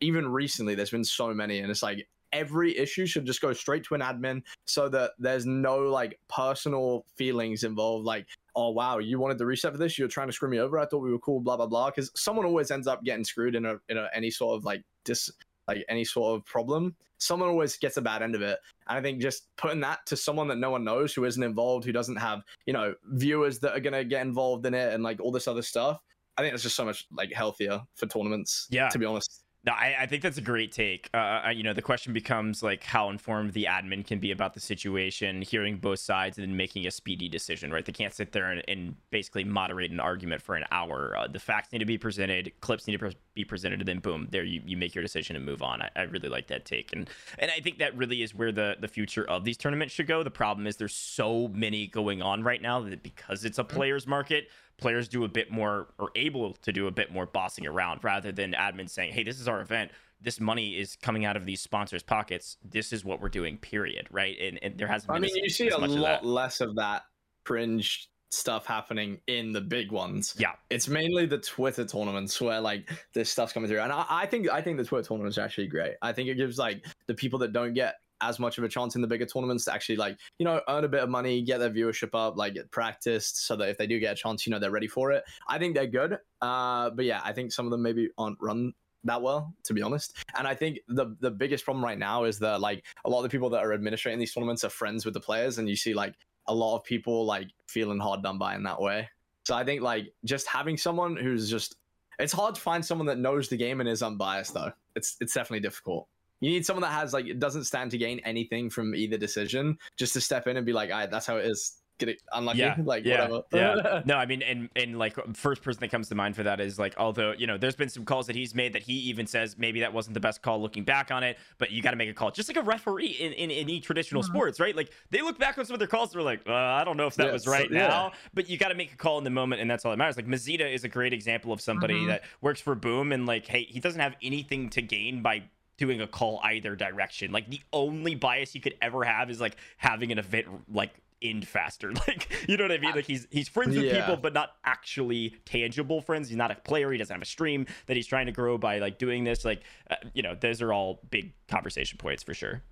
even recently, there's been so many, and it's like every issue should just go straight to an admin so that there's no like personal feelings involved. Like, oh wow, you wanted the reset for this, you're trying to screw me over. I thought we were cool, blah blah blah. Because someone always ends up getting screwed in a in a, any sort of like dis like any sort of problem. Someone always gets a bad end of it. And I think just putting that to someone that no one knows, who isn't involved, who doesn't have you know viewers that are gonna get involved in it, and like all this other stuff. I think it's just so much like healthier for tournaments. Yeah. to be honest. No, I, I think that's a great take. Uh, uh, you know, the question becomes like how informed the admin can be about the situation, hearing both sides, and then making a speedy decision. Right? They can't sit there and, and basically moderate an argument for an hour. Uh, the facts need to be presented, clips need to pre- be presented, and then boom, there you, you make your decision and move on. I, I really like that take, and and I think that really is where the the future of these tournaments should go. The problem is there's so many going on right now that because it's a players market players do a bit more or able to do a bit more bossing around rather than admins saying, "Hey, this is our event. This money is coming out of these sponsors' pockets. This is what we're doing." Period. Right? And, and there hasn't. I Been mean, as, you see a lot less of that cringe stuff happening in the big ones. Yeah. It's mainly the Twitter tournaments where like this stuff's coming through, and I, I think I think the Twitter tournaments are actually great. I think it gives like the people that don't get as much of a chance in the bigger tournaments to actually like you know earn a bit of money, get their viewership up, like get practiced, so that if they do get a chance, you know they're ready for it. I think they're good. Uh, but yeah, I think some of them maybe aren't run that well, to be honest. And I think the the biggest problem right now is that like a lot of the people that are administrating these tournaments are friends with the players, and you see like a lot of people like feeling hard done by in that way. So I think like just having someone who's just it's hard to find someone that knows the game and is unbiased though. It's it's definitely difficult. You need someone that has like it doesn't stand to gain anything from either decision, just to step in and be like, "All right, that's how it is." Get it unlucky, Yeah, like yeah, whatever. yeah. No, I mean, and and like first person that comes to mind for that is like, although you know, there's been some calls that he's made that he even says maybe that wasn't the best call looking back on it, but you got to make a call, just like a referee in in any traditional Mhm. sports, right? Like they look back on some of their calls, they're like, uh, I don't know if that Yeah, was so- right yeah. now, but you got to make a call in the moment, and that's all that matters. Like Mazida is a great example of somebody Mhm. that works for Boom, and like, hey, he doesn't have anything to gain by doing a call either direction. Like the only bias he could ever have is like having an event like end faster. Like you know what I mean? Like he's he's friends with Yeah. people, but not actually tangible friends. He's not a player. He doesn't have a stream that he's trying to grow by like doing this. Like uh, you know, those are all big conversation points for sure.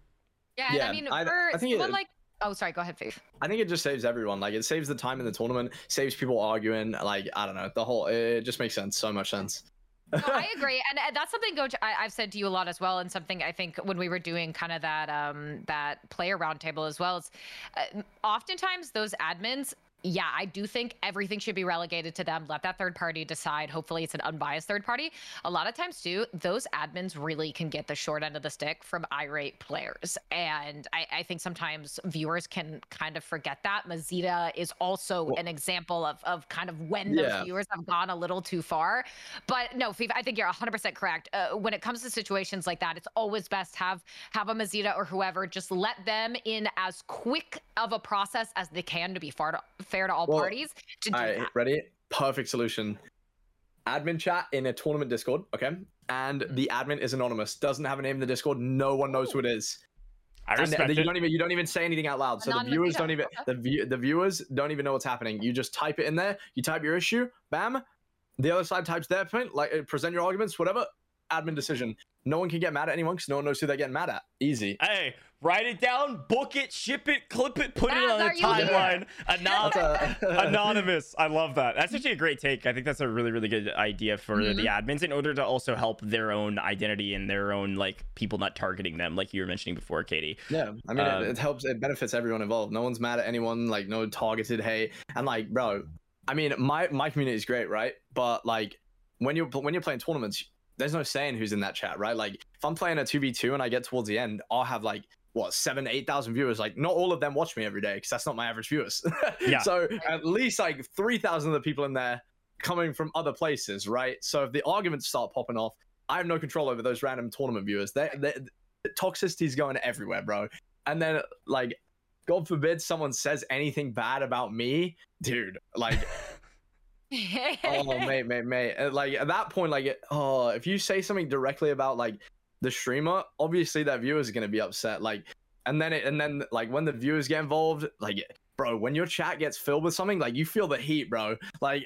Yeah, and Yeah, I mean, I- for I think someone it- like, oh, sorry, go ahead, Fief. I think it just saves everyone. Like it saves the time in the tournament, saves people arguing. Like I don't know, the whole it just makes sense. So much sense. No, I agree, and, and that's something Coach I, I've said to you a lot as well, and something I think when we were doing kind of that um that player roundtable as well. Is uh, oftentimes those admins. Yeah, I do think everything should be relegated to them. Let that third party decide. Hopefully, it's an unbiased third party. A lot of times, too, those admins really can get the short end of the stick from irate players. And I, I think sometimes viewers can kind of forget that. Mazida is also Well- an example of, of kind of when Yeah. viewers have gone a little too far. But no, Fifa, I think you're 100% correct. Uh, when it comes to situations like that, it's always best have have a Mazida or whoever just let them in as quick of a process as they can to be fair to, fair to all Well, parties to do All right, that. ready? Perfect solution. Admin chat in a tournament Discord, okay? And Mm-hmm. the admin is anonymous, doesn't have a name in the Discord. No one knows who it is. I And respect you don't even you don't even say anything out loud. So the viewers data, don't even okay. the view, the viewers don't even know what's happening. You just type it in there. You type your issue. Bam. The other side types their point. Like uh, present your arguments. Whatever. Admin decision. no one can get mad at anyone because no one knows who they're getting mad at. Easy. Hey, write it down, book it, ship it, clip it, put it on the are you here? timeline. Anon- a- anonymous. I love that. That's actually a great take. I think that's a really, really good idea for Mm-hmm. the admins in order to also help their own identity and their own like people not targeting them, like you were mentioning before, Katie. Yeah, I mean, Um, it, it helps. It benefits everyone involved. No one's mad at anyone. Like, no targeted hate. And like, bro, I mean, my my community is great, right? But like, when you're when you're playing tournaments, there's no saying who's in that chat, right? Like, if I'm playing a two v two and I get towards the end, I'll have like what seven, eight thousand viewers. Like, not all of them watch me every day because that's not my average viewers. Yeah. So at least like three thousand of the people in there coming from other places, right? So if the arguments start popping off, I have no control over those random tournament viewers. They, they toxicity's going everywhere, bro. And then like, God forbid someone says anything bad about me, dude. Like, oh mate, mate, mate. Like at that point, like, it- oh, if you say something directly about like the streamer, obviously that viewer is gonna be upset. Like, and then it, and then like when the viewers get involved, like. Bro, when your chat gets filled with something, like you feel the heat, bro. Like,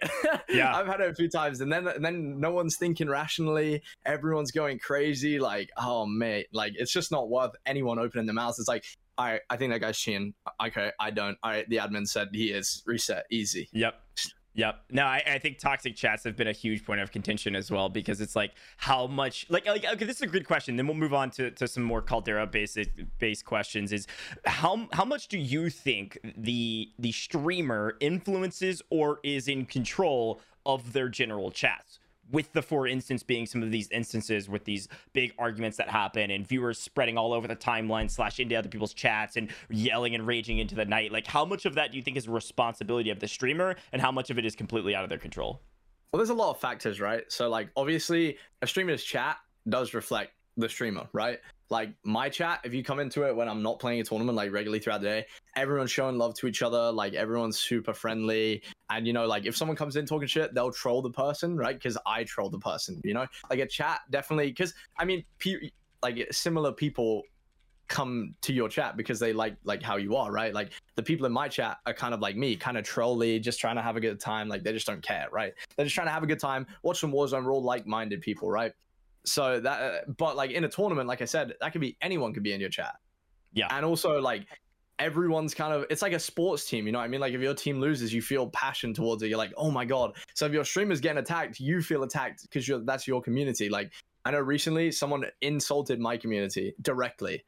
Yeah. I've had it a few times, and then and then no one's thinking rationally. Everyone's going crazy. Like, oh mate, like it's just not worth anyone opening their mouths. It's like, all right, I think that guy's cheating. Okay, I don't. All right, the admin said he is. Reset, easy. Yep. Yep. No, I, I think toxic chats have been a huge point of contention as well because it's like how much like like okay, this is a good question. Then we'll move on to, to some more Caldera basic based questions. Is how how much do you think the the streamer influences or is in control of their general chats? With the for instance being some of these instances with these big arguments that happen and viewers spreading all over the timeline slash into other people's chats and yelling and raging into the night. Like how much of that do you think is a responsibility of the streamer and how much of it is completely out of their control? Well, there's a lot of factors, right? So, like, obviously, a streamer's chat does reflect the streamer, right? Like my chat, if you come into it when I'm not playing a tournament like regularly throughout the day, everyone's showing love to each other. Like everyone's super friendly, and you know, like if someone comes in talking shit, they'll troll the person, right? Because I troll the person, you know. Like a chat definitely, because I mean, pe- like similar people come to your chat because they like like how you are, right? Like the people in my chat are kind of like me, kind of trolly, just trying to have a good time. Like they just don't care, right? They're just trying to have a good time, watch some Warzone. We're all like-minded people, right? So that, uh, but like in a tournament, like I said, that could be anyone could be in your chat. Yeah. and also like everyone's kind of it's like a sports team you know what i mean like if your team loses you feel passion towards it you're like oh my god so if your streamer's getting attacked you feel attacked because you're that's your community like i know recently someone insulted my community directly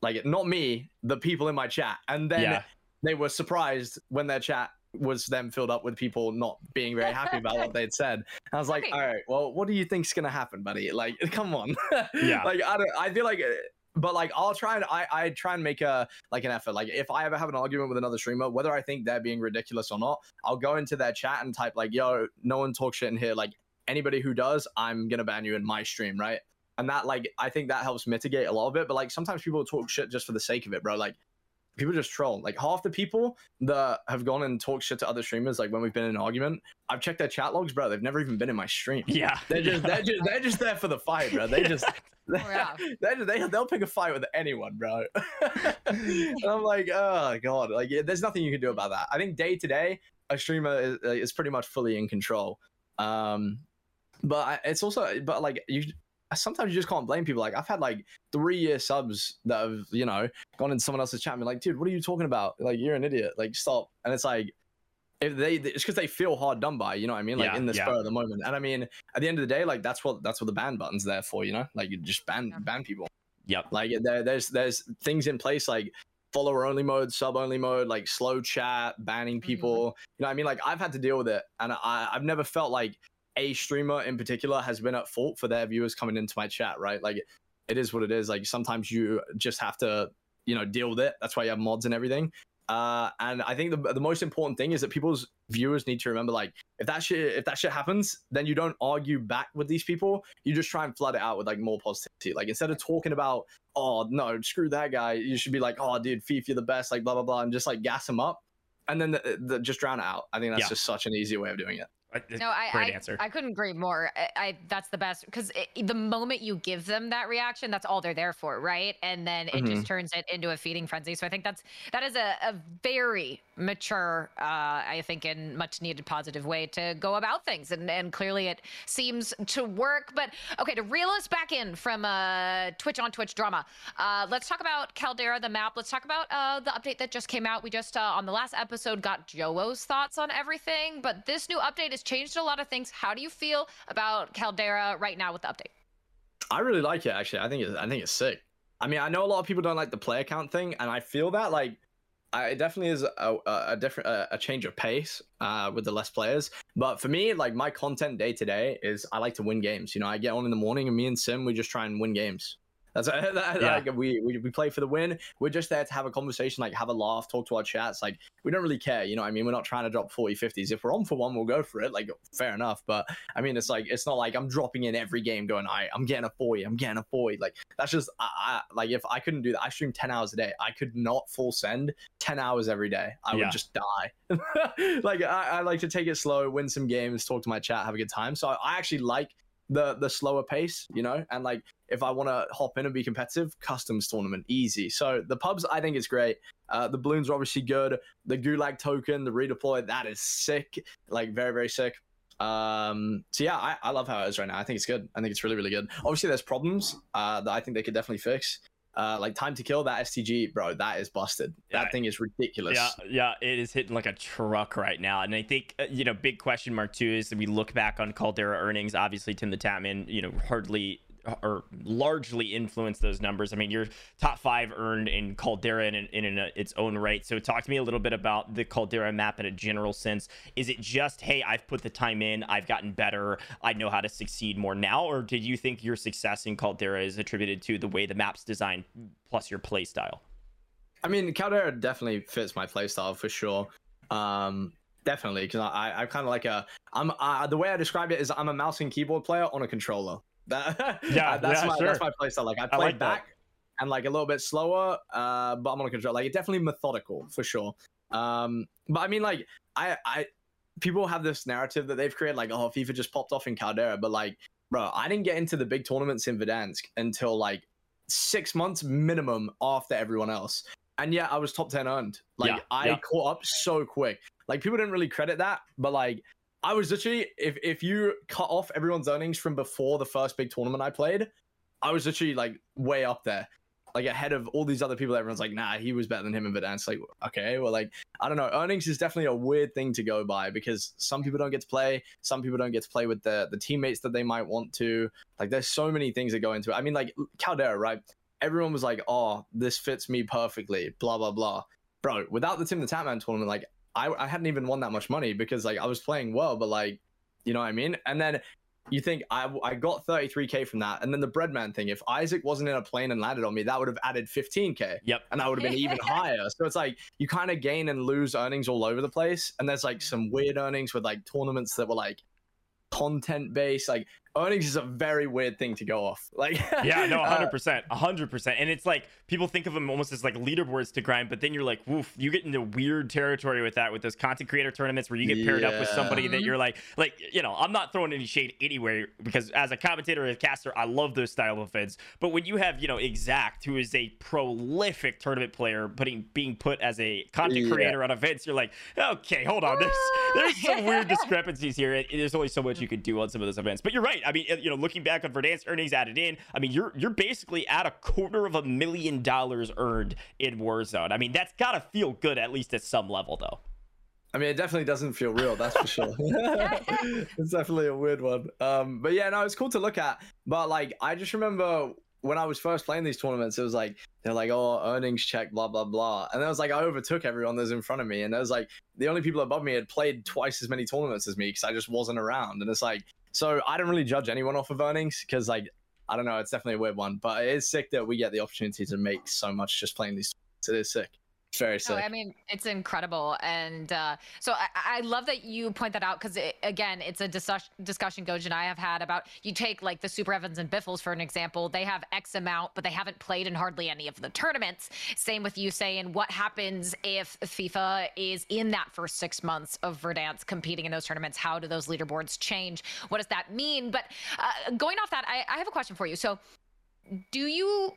like not me the people in my chat and then yeah. they were surprised when their chat was then filled up with people not being very happy about what they'd said. And I was like, all right, well, what do you think's gonna happen, buddy? Like, come on. Yeah. like I don't I feel like uh, but like I'll try and I, I try and make a like an effort. Like if I ever have an argument with another streamer, whether I think they're being ridiculous or not, I'll go into their chat and type like, yo, no one talk shit in here. Like anybody who does, I'm gonna ban you in my stream, right? And that like I think that helps mitigate a lot of it. But like sometimes people talk shit just for the sake of it, bro. Like people just troll. Like half the people that have gone and talked shit to other streamers, like when we've been in an argument, I've checked their chat logs, bro. They've never even been in my stream. Yeah. They're just they're just they're just there for the fight, bro. They just yeah. they they they'll pick a fight with anyone, bro. and I'm like, oh god, like yeah, there's nothing you can do about that. I think day to day, a streamer is, is pretty much fully in control. Um, but I, it's also, but like you, sometimes you just can't blame people. Like I've had like three year subs that have you know gone into someone else's chat and been like, dude, what are you talking about? Like you're an idiot. Like stop. And it's like. If they, it's because they feel hard done by, you know what I mean? Like Yeah, in the yeah. spur of the moment. And I mean, at the end of the day, like that's what that's what the ban button's there for, you know? Like you just ban Yeah. ban people. Yep. Like there, there's there's things in place like follower only mode, sub only mode, like slow chat, banning mm-hmm. people. You know, what I mean, like I've had to deal with it, and I I've never felt like a streamer in particular has been at fault for their viewers coming into my chat. Right? Like it is what it is. Like sometimes you just have to you know deal with it. That's why you have mods and everything. Uh, and I think the the most important thing is that people's viewers need to remember like if that shit if that shit happens, then you don't argue back with these people. You just try and flood it out with like more positivity. Like instead of talking about oh no, screw that guy, you should be like oh dude, Fief, you're the best, like blah blah blah, and just like gas him up, and then the, the, just drown it out. I think that's Yeah. just such an easy way of doing it. No, I, great I, answer. I couldn't agree more. I, I that's the best because the moment you give them that reaction, that's all they're there for, right? And then it Mhm. just turns it into a feeding frenzy. So I think that's that is a, a very mature, uh, I think, in much needed positive way to go about things, and and clearly it seems to work. But okay, to reel us back in from uh, Twitch on Twitch drama, uh, let's talk about Caldera, the map. Let's talk about uh, the update that just came out. We just uh, on the last episode got Joe's thoughts on everything, but this new update has changed a lot of things. How do you feel about Caldera right now with the update? I really like it actually. I think it's I think it's sick. I mean, I know a lot of people don't like the player count thing, and I feel that like I, it definitely is a, a, different a, a change of pace uh, with the less players. But for me, like my content day to day is I like to win games. You know, I get on in the morning, and me and Sim we just try and win games. That's that, Yeah. like we, we we play for the win. We're just there to have a conversation, like have a laugh, talk to our chats. Like we don't really care, you know. what I mean, we're not trying to drop 40, 50s. If we're on for one, we'll go for it. Like fair enough. But I mean, it's like it's not like I'm dropping in every game, going, "I I'm getting a 40, I'm getting a 40." Like that's just I, I like if I couldn't do that, I stream 10 hours a day. I could not full send 10 hours every day. I Yeah. would just die. like I, I like to take it slow, win some games, talk to my chat, have a good time. So I actually like the the slower pace, you know, and like if I want to hop in and be competitive, customs tournament, easy. So the pubs, I think is great. Uh, the balloons are obviously good. The gulag token, the redeploy, that is sick. Like very very sick. Um, so yeah, I, I love how it is right now. I think it's good. I think it's really really good. Obviously, there's problems uh, that I think they could definitely fix. Uh, like time to kill that STG, bro, that is busted. Yeah. That thing is ridiculous. Yeah, yeah, it is hitting like a truck right now, and I think uh, you know, big question mark too is that we look back on Caldera earnings. Obviously, Tim the Tatman, you know, hardly or largely influenced those numbers. I mean, your top five earned in Caldera in, in, in its own right. So, talk to me a little bit about the Caldera map in a general sense. Is it just, hey, I've put the time in, I've gotten better, I know how to succeed more now, or did you think your success in Caldera is attributed to the way the map's designed plus your play style? I mean, Caldera definitely fits my playstyle for sure. Um, definitely, because I, I, I'm kind of like a, I'm uh, the way I describe it is I'm a mouse and keyboard player on a controller. That, Yeah, that's yeah, my sure. that's my playstyle. Like I play like that. back and like a little bit slower, uh, but I'm on a controller. Like it's definitely methodical for sure. Um, but I mean, like I, I, people have this narrative that they've created, like, oh, FIFA just popped off in Caldera, but like, bro, I didn't get into the big tournaments in Verdansk until like six months minimum after everyone else. And yeah, I was top 10 earned. Like Yeah, I yeah. caught up so quick. Like people didn't really credit that, but like I was literally if if you cut off everyone's earnings from before the first big tournament I played, I was literally like way up there. Like ahead of all these other people, everyone's like, nah, he was better than him in Verdansk. Like, okay, well, like, I don't know. Earnings is definitely a weird thing to go by because some people don't get to play, some people don't get to play with the the teammates that they might want to. Like, there's so many things that go into it. I mean, like Caldera, right? Everyone was like, oh, this fits me perfectly, blah blah blah. Bro, without the Tim the Tatman tournament, like, I I hadn't even won that much money because like I was playing well, but like, you know what I mean? And then you think I, I got 33k from that. And then the breadman thing if isaac wasn't in a plane and landed on me that would have added 15k Yep. and that would have been even higher. So it's like you kind of gain and lose earnings all over the place. And there's like some weird earnings with like tournaments that were like content based like earnings is a very weird thing to go off like yeah, no, uh, 100%. 100%. And it's like people think of them almost as like leaderboards to grind, but then you're like, woof, you get into weird territory with that, with those content creator tournaments where you get paired up with somebody that you're like, like, you know, I'm not throwing any shade anywhere because as a commentator, as a caster, I love those style of events. But when you have, you know, Exact, who is a prolific tournament player, putting being put as a content Yeah. creator on events, you're like, okay, hold on. There's there's some weird discrepancies here. There's only so much you could do on some of those events. But you're right. I mean, you know, looking back on Verdansk earnings added in, I mean, you're you're basically at a quarter of a million dollars earned in Warzone. I mean, that's gotta feel good at least at some level, though. I mean, it definitely doesn't feel real, that's for sure. it's definitely a weird one. Um, but yeah, no, it's cool to look at. But like, I just remember when I was first playing these tournaments, it was like they're like, oh, earnings check, blah blah blah, and I was like I overtook everyone that's in front of me, and I was like the only people above me had played twice as many tournaments as me because I just wasn't around, and it's like, so I don't really judge anyone off of earnings because like I don't know, it's definitely a weird one, but it is sick that we get the opportunity to make so much just playing these. It is sick. Very sick. No, I mean, it's incredible. And uh, so I, I love that you point that out because, it, again, it's a dis- discussion Gojj and I have had about you take like the Super Evans and Biffles, for an example. They have X amount, but they haven't played in hardly any of the tournaments. Same with you saying what happens if FIFA is in that first six months of Verdansk competing in those tournaments? How do those leaderboards change? What does that mean? But uh, going off that, I, I have a question for you. So, do you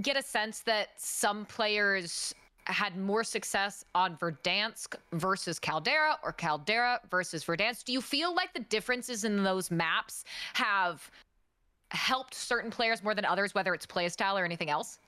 get a sense that some players had more success on Verdansk versus Caldera or Caldera versus Verdansk. Do you feel like the differences in those maps have helped certain players more than others, whether it's playstyle or anything else?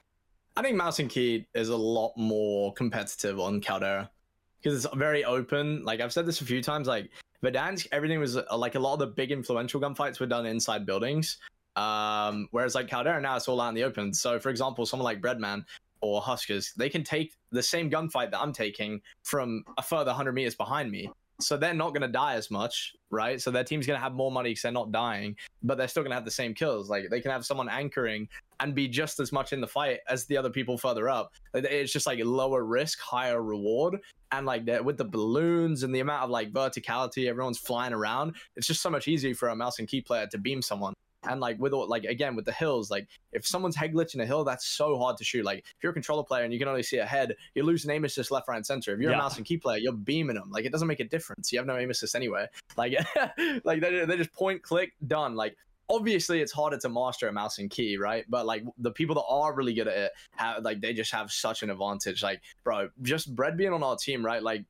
I think Mouse and Key is a lot more competitive on Caldera because it's very open. Like I've said this a few times, like Verdansk, everything was uh, like a lot of the big influential gunfights were done inside buildings. Um, whereas like Caldera now it's all out in the open. So for example, someone like Breadman or Huskers, they can take the same gunfight that I'm taking from a further 100 meters behind me. So they're not going to die as much, right? So their team's going to have more money because they're not dying, but they're still going to have the same kills. Like they can have someone anchoring and be just as much in the fight as the other people further up. It's just like lower risk, higher reward. And like with the balloons and the amount of like verticality, everyone's flying around. It's just so much easier for a mouse and key player to beam someone. And like with all like again with the hills, like if someone's head glitching a hill, that's so hard to shoot. Like if you're a controller player and you can only see a head, you're losing aim assist left, right, and center. If you're yeah. a mouse and key player, you're beaming them. Like it doesn't make a difference. You have no aim assist anyway. Like like they they just point click done. Like obviously it's harder to master a mouse and key, right? But like the people that are really good at it, have, like they just have such an advantage. Like, bro, just Bread being on our team, right? Like,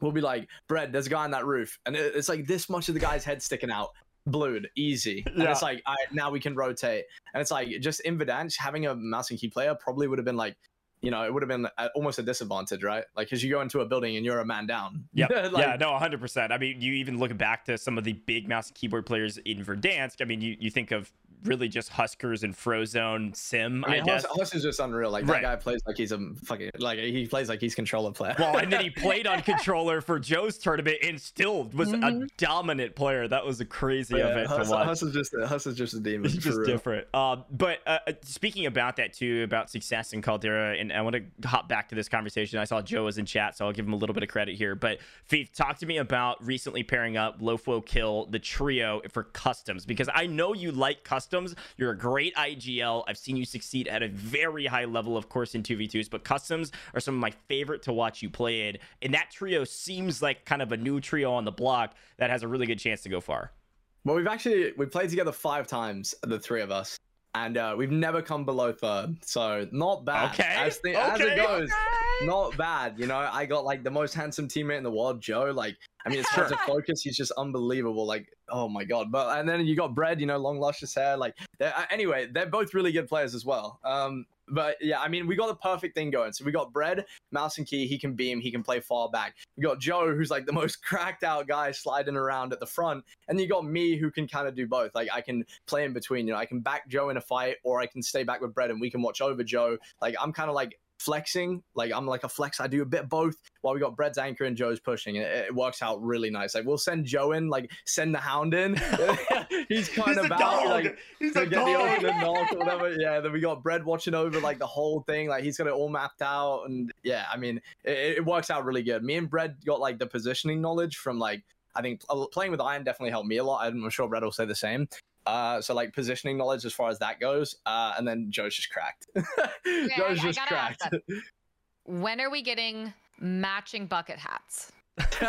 we'll be like, Bread, there's a guy on that roof, and it's like this much of the guy's head sticking out, blued, easy. And yeah. it's like, right, now we can rotate. And it's like, just in Verdansk, having a mouse and key player probably would have been like, you know, it would have been almost a disadvantage, right? Like, because you go into a building and you're a man down. Yeah, like, yeah, no, 100%. I mean, you even look back to some of the big mouse and keyboard players in Verdansk. I mean, you, you think of really just Huskers and Frozone Sim. I, mean, I guess Hus, is just unreal. Like right. that guy plays like he's a fucking like he plays like he's controller player. Well, and then he played on controller for Joe's tournament and still was mm-hmm. a dominant player. That was a crazy yeah, event Hus, to watch. Hus is just Hus is just a demon. He's just real. different. Uh, but uh, speaking about that too, about success in Caldera, and I want to hop back to this conversation. I saw Joe was in chat, so I'll give him a little bit of credit here. But Fief, talk to me about recently pairing up Lofo Kill the trio for customs because I know you like customs. You're a great great IGL. I've seen you succeed at a very high level, of course, in 2v2s, but customs are some of my favorite to watch you play in. And that trio seems like kind of a new trio on the block that has a really good chance to go far. Well, we've actually we played together five times, the three of us, and uh, we've never come below third. So not bad. Okay. As, the, okay. as it goes, okay. Not bad. You know, I got like the most handsome teammate in the world, Joe. Like, I mean, it's hard to focus. He's just unbelievable. Like, oh my god. But and then you got Bread. You know, long luscious hair. Like, they're, uh, anyway, they're both really good players as well. Um, but yeah, I mean, we got the perfect thing going. So we got Bread, Mouse and Key. He can beam. He can play far back. We got Joe, who's like the most cracked out guy sliding around at the front, and you got me, who can kind of do both. Like I can play in between. You know, I can back Joe in a fight, or I can stay back with Bread, and we can watch over Joe. Like I'm kind of like flexing. Like I'm like a flex. I do a bit both while we got Bread's anchor and Joe's pushing. It, it works out really nice. Like we'll send Joe in, like send the hound in. He's kind of about like He's a get dog. the knock or whatever. Yeah. Then we got Bread watching over like the whole thing. Like he's got it all mapped out. And yeah, I mean, it, it works out really good. Me and Bread got like the positioning knowledge from like I think playing with Iron definitely helped me a lot. I'm sure Bread will say the same. Uh, so like positioning knowledge as far as that goes. Uh, and then Joe's just cracked. Joe's just cracked. When are we getting matching bucket hats?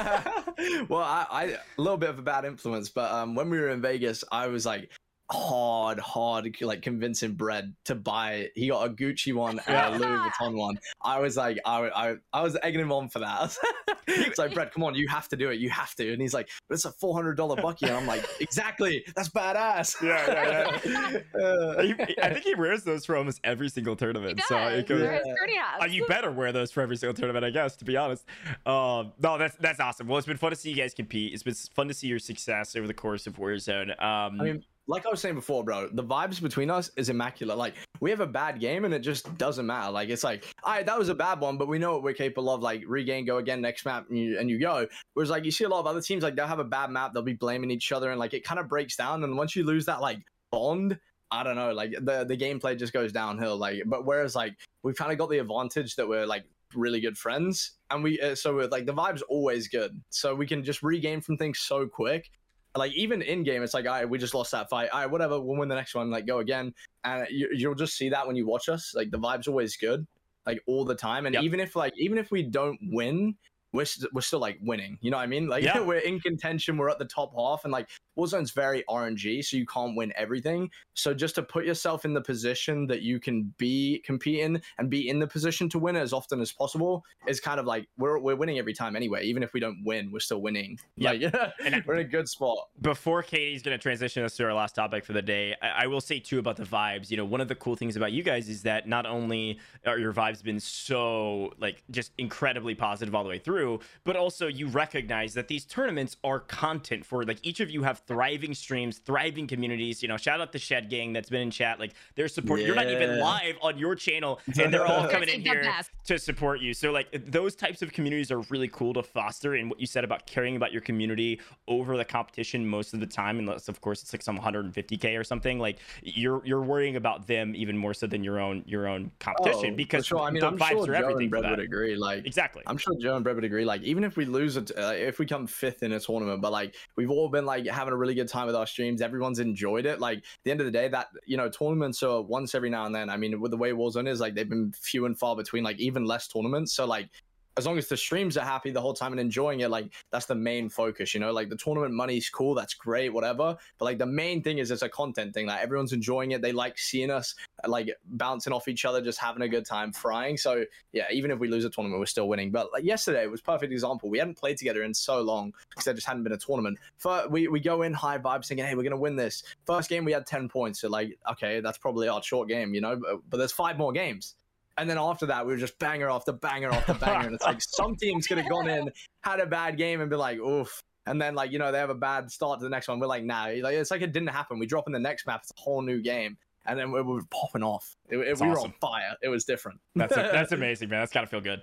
well, I, I a little bit of a bad influence, but um, when we were in Vegas, I was like, hard, hard, like convincing Bread to buy. He got a Gucci one and a Louis Vuitton one. I was like, I, I, I was egging him on for that. it's like, Bread, come on, you have to do it. You have to. And he's like, but it's a four hundred dollar bucky. And I'm like, exactly, that's badass. Yeah, yeah, yeah. uh, he, I think he wears those for almost every single tournament. So it goes, yeah. uh, you better wear those for every single tournament, I guess. To be honest. Um, no, that's that's awesome. Well, it's been fun to see you guys compete. It's been fun to see your success over the course of Warzone. Um, I mean like I was saying before, bro, the vibes between us is immaculate. Like we have a bad game and it just doesn't matter. Like it's like, all right, that was a bad one, but we know what we're capable of. Like regain, go again, next map, and you, and you go. Whereas like you see a lot of other teams, like they'll have a bad map, they'll be blaming each other, and like it kind of breaks down. And once you lose that like bond, I don't know, like the the gameplay just goes downhill. Like, but whereas like we've kind of got the advantage that we're like really good friends, and we uh, so like the vibe's always good. So we can just regain from things so quick. Like even in game, it's like, all right, we just lost that fight. All right, whatever, we'll win the next one. Like go again, and you, you'll just see that when you watch us. Like the vibe's always good, like all the time. And Yep. even if like even if we don't win, we're st- we're still like winning. You know what I mean? Like Yeah. we're in contention. We're at the top half, and like Warzone's very RNG, so you can't win everything. So just to put yourself in the position that you can be competing and be in the position to win as often as possible is kind of like we're we're winning every time anyway. Even if we don't win, we're still winning. Like And we're in a good spot. before Katie's going to transition us to our last topic for the day, I, I will say too about the vibes. You know, one of the cool things about you guys is that not only are your vibes been so like just incredibly positive all the way through, but also you recognize that these tournaments are content for like each of you have thriving streams, thriving communities. You know, shout out the Shed Gang that's been in chat. Like their support. You're not even live on your channel, and they're all coming in here best. to support you. So like those types of communities are really cool to foster. And what you said about caring about your community over the competition most of the time, unless of course it's like some 150k or something, like you're you're worrying about them even more so than your own your own competition Oh, for because sure. I mean, the I'm vibes sure are Joe everything and for Bread that. would agree. Like Exactly. I'm sure Joe and Bread would agree. Like, even if we lose it, uh, if we come fifth in a tournament, but like we've all been like having a really good time with our streams. Everyone's enjoyed it. Like, at the end of the day, that you know, tournaments are once every now and then. I mean, with the way Warzone is, like they've been few and far between. Like even less tournaments. So like. As long as the streams are happy the whole time and enjoying it, like that's the main focus, you know. Like the tournament money's cool, that's great, whatever. But like the main thing is it's a content thing. Like everyone's enjoying it. They like seeing us like bouncing off each other, just having a good time, frying. So yeah, even if we lose a tournament, we're still winning. But like yesterday was perfect example. We hadn't played together in so long because there just hadn't been a tournament. For, we we go in high vibes thinking, hey, we're gonna win this. First game we had ten points, so like okay, that's probably our short game, you know. But, but there's five more games. And then after that, we were just banger after banger after banger. and it's like some teams could have gone in, had a bad game, and be like, oof. And then like you know they have a bad start to the next one. We're like, nah, like it's like it didn't happen. We drop in the next map, it's a whole new game, and then we we were popping off. It, it- we were on fire. It was different. That's that's amazing, man. That's gotta feel good.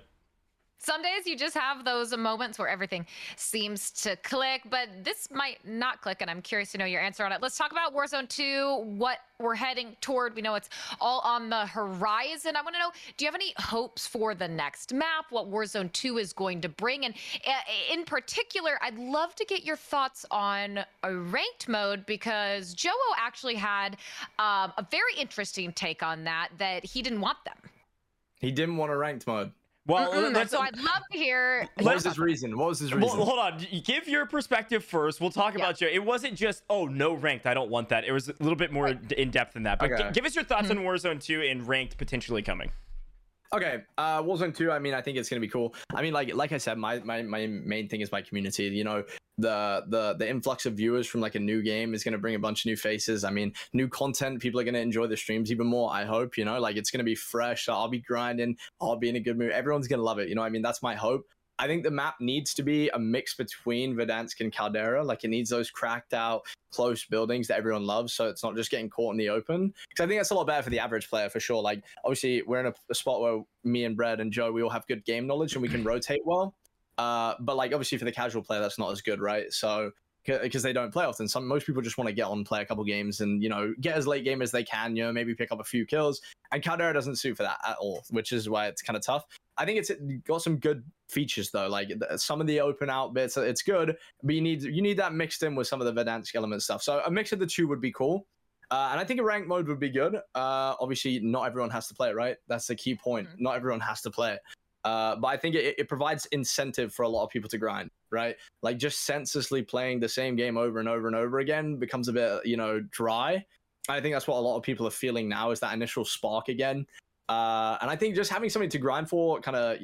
Some days you just have those moments where everything seems to click, but this might not click, and I'm curious to know your answer on it. Let's talk about Warzone 2, what we're heading toward. We know it's all on the horizon. I want to know do you have any hopes for the next map, what Warzone 2 is going to bring? And uh, in particular, I'd love to get your thoughts on a ranked mode because Joe actually had um, a very interesting take on that, that he didn't want them. He didn't want a ranked mode. Well, let's, so I'd love to hear. What was his reason? What was his Well, reason? hold on. Give your perspective first. We'll talk Yeah. about you. It wasn't just oh no ranked. I don't want that. It was a little bit more d- in depth than that. But Okay. gi- give us your thoughts on mm-hmm. Warzone 2 and ranked potentially coming. Okay, uh, Warzone 2, I mean, I think it's gonna be cool. I mean, like like I said, my, my my main thing is my community. You know, the the the influx of viewers from like a new game is gonna bring a bunch of new faces. I mean, new content. People are gonna enjoy the streams even more. I hope. You know, like it's gonna be fresh. I'll be grinding. I'll be in a good mood. Everyone's gonna love it. You know, I mean, that's my hope. I think the map needs to be a mix between Verdansk and Caldera. Like it needs those cracked out, close buildings that everyone loves. So it's not just getting caught in the open. Because I think that's a lot better for the average player for sure. Like obviously we're in a, a spot where me and Bread and Joe, we all have good game knowledge and we can rotate well. Uh, but like obviously for the casual player, that's not as good, right? So because they don't play often, some most people just want to get on, play a couple games, and you know get as late game as they can. You know, maybe pick up a few kills. And Caldera doesn't suit for that at all, which is why it's kind of tough. I think it's got some good features though. Like some of the open out bits, it's good, but you need you need that mixed in with some of the Verdansk element stuff. So a mix of the two would be cool. Uh, and I think a rank mode would be good. Uh, obviously, not everyone has to play it, right? That's the key point. Mhm. Not everyone has to play it. Uh, but I think it, it provides incentive for a lot of people to grind, right? Like just senselessly playing the same game over and over and over again becomes a bit, you know, dry. I think that's what a lot of people are feeling now is that initial spark again. Uh, and I think just having something to grind for kind of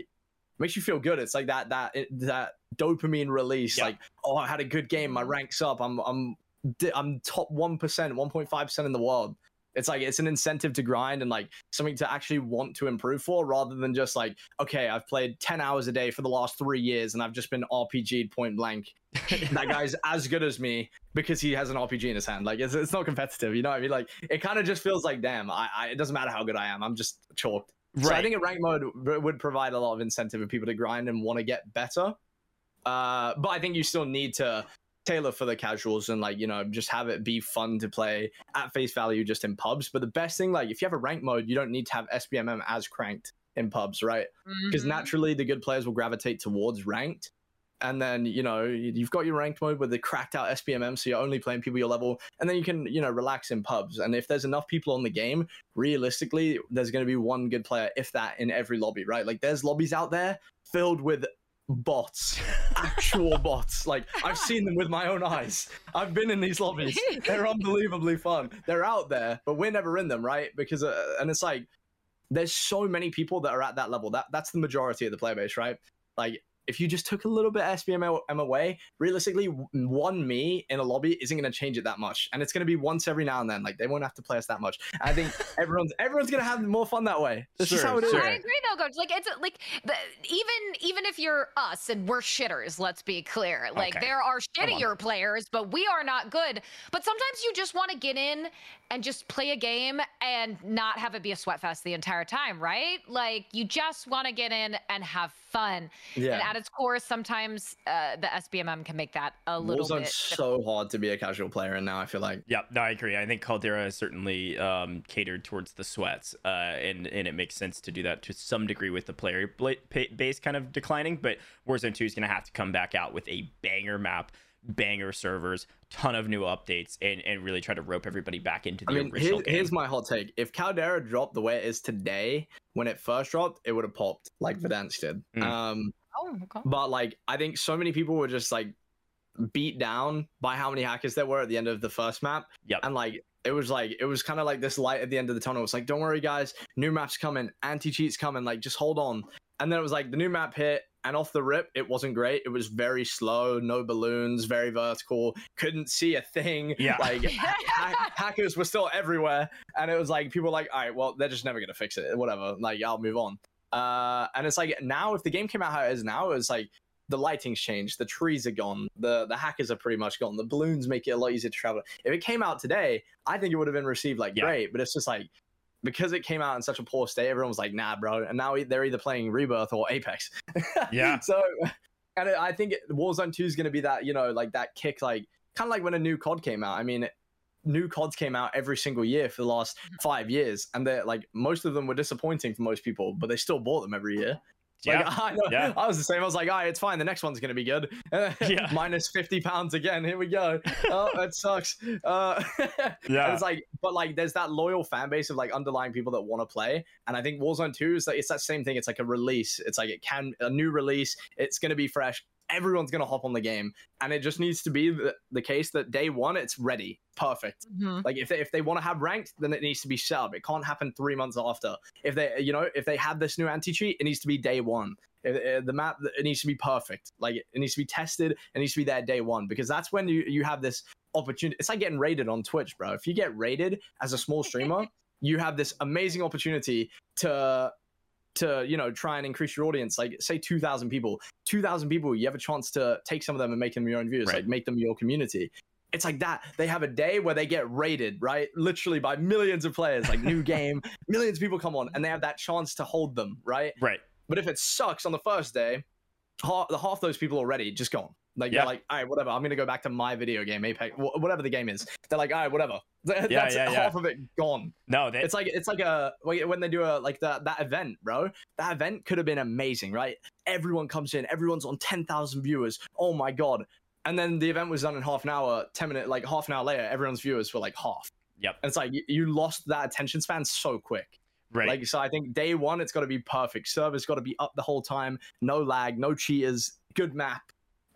makes you feel good. It's like that that that dopamine release. Yeah. Like, oh, I had a good game. My ranks up. I'm I'm I'm top one percent, one point five percent in the world. It's like it's an incentive to grind and like something to actually want to improve for, rather than just like, okay, I've played ten hours a day for the last three years and I've just been RPG'd point blank. that guy's as good as me because he has an RPG in his hand. Like it's, it's not competitive, you know what I mean? Like it kind of just feels like, damn, I, I it doesn't matter how good I am, I'm just chalked. Right. So I think a rank mode would provide a lot of incentive for people to grind and want to get better. Uh, but I think you still need to tailor for the casuals and like you know just have it be fun to play at face value just in pubs. But the best thing, like if you have a rank mode, you don't need to have SBMM as cranked. in pubs, right? Because Mhm. naturally the good players will gravitate towards ranked. And then, you know, you've got your ranked mode with the cracked out SBMM, so you're only playing people your level, and then you can, you know, relax in pubs. And if there's enough people on the game, realistically, there's going to be one good player, if that, in every lobby, right? Like, there's lobbies out there filled with bots, actual bots. Like, I've seen them with my own eyes. I've been in these lobbies. They're unbelievably fun. They're out there, but we're never in them, right? Because, uh, and it's like, there's so many people that are at that level. That that's the majority of the player base, right? Like if you just took a little bit SPM away, realistically, w- one me in a lobby isn't going to change it that much, and it's going to be once every now and then. Like they won't have to play us that much. I think everyone's everyone's going to have more fun that way. That's just how it is. sure. I agree though, coach. Like it's like the, even even if you're us and we're shitters, let's be clear. Like Okay. there are shittier players, but we are not good. But sometimes you just want to get in and just play a game and not have it be a sweat fest the entire time, right? Like you just want to get in and have fun. And Yeah. at its core, sometimes uh, the SBMM can make that a little Warzone's bit. so hard to be a casual player in now. I feel like. Yeah, no, I agree. I think Caldera is certainly um, catered towards the sweats, uh, and and it makes sense to do that to some degree with the player base kind of declining. But Warzone Two is going to have to come back out with a banger map, banger servers, ton of new updates, and and really try to rope everybody back into the I mean, original here, game. here's my hot take. If Caldera dropped the way it is today, when it first dropped, it would have popped like Verdansk did. Mm. Um, oh, okay. but like I think so many people were just like beat down by how many hackers there were at the end of the first map. Yep. And like it was like it was kind of like this light at the end of the tunnel. It's like, don't worry, guys, new map's coming, anti-cheats coming, like just hold on. And then it was like the new map hit, and off the rip, it wasn't great. It was very slow, no balloons, very vertical, couldn't see a thing. Yeah. Like ha- hackers were still everywhere, and it was like people were like, all right, well, they're just never gonna fix it. Whatever, like I'll move on. Uh, and it's like now, if the game came out how it is now, it's like the lighting's changed, the trees are gone, the the hackers are pretty much gone, the balloons make it a lot easier to travel. If it came out today, I think it would have been received like Yeah. great, but it's just like because it came out in such a poor state, everyone was like, nah, bro. And now they're either playing Rebirth or Apex. Yeah. So, and I think Warzone 2 is going to be that, you know, like that kick, like kind of like when a new COD came out. I mean, new CODs came out every single year for the last five years, and they're like most of them were disappointing for most people, but they still bought them every year. Like, yeah. I, yeah. I was the same. I was like, all right, it's fine. The next one's going to be good. Yeah. Minus 50 pounds again. Here we go. Oh, that sucks. Uh, Yeah. it's like, but like, there's that loyal fan base of like underlying people that want to play. And I think Warzone 2 is like, it's that same thing. It's like a release. It's like, it can, a new release. It's going to be fresh. Everyone's going to hop on the game. And it just needs to be the, the case that day one, it's ready. Perfect. Mhm. Like if they if they want to have ranked, then it needs to be set up. It can't happen three months after. If they you know if they have this new anti cheat, it needs to be day one. It- it- the map it needs to be perfect. Like it needs to be tested. It needs to be there day one because that's when you you have this opportunity. It's like getting raided on Twitch, bro. If you get raided as a small streamer, you have this amazing opportunity to to you know try and increase your audience like say 2000 people 2000 people you have a chance to take some of them and make them your own viewers Right. like make them your community. It's like that. They have a day where they get raided right? Literally by millions of players like new game millions of people come on and they have that chance to hold them right? Right. but if it sucks on the first day half, the half those people already just gone like Yeah. they're like all right whatever i'm gonna go back to my video game apex whatever the game is they're like all right whatever that's yeah, yeah. half of it gone No, that, it's like it's like a when they do a like that that event, bro. That event could have been amazing, right? Everyone comes in, everyone's on ten thousand viewers. Oh my god! And then the event was done in half an hour, ten minute, like half an hour later, everyone's viewers were like half. Yep. And it's like you, lost that attention span so quick. right. Like so, I think day one it's got to be perfect. Server's got to be up the whole time, no lag, no cheaters, good map,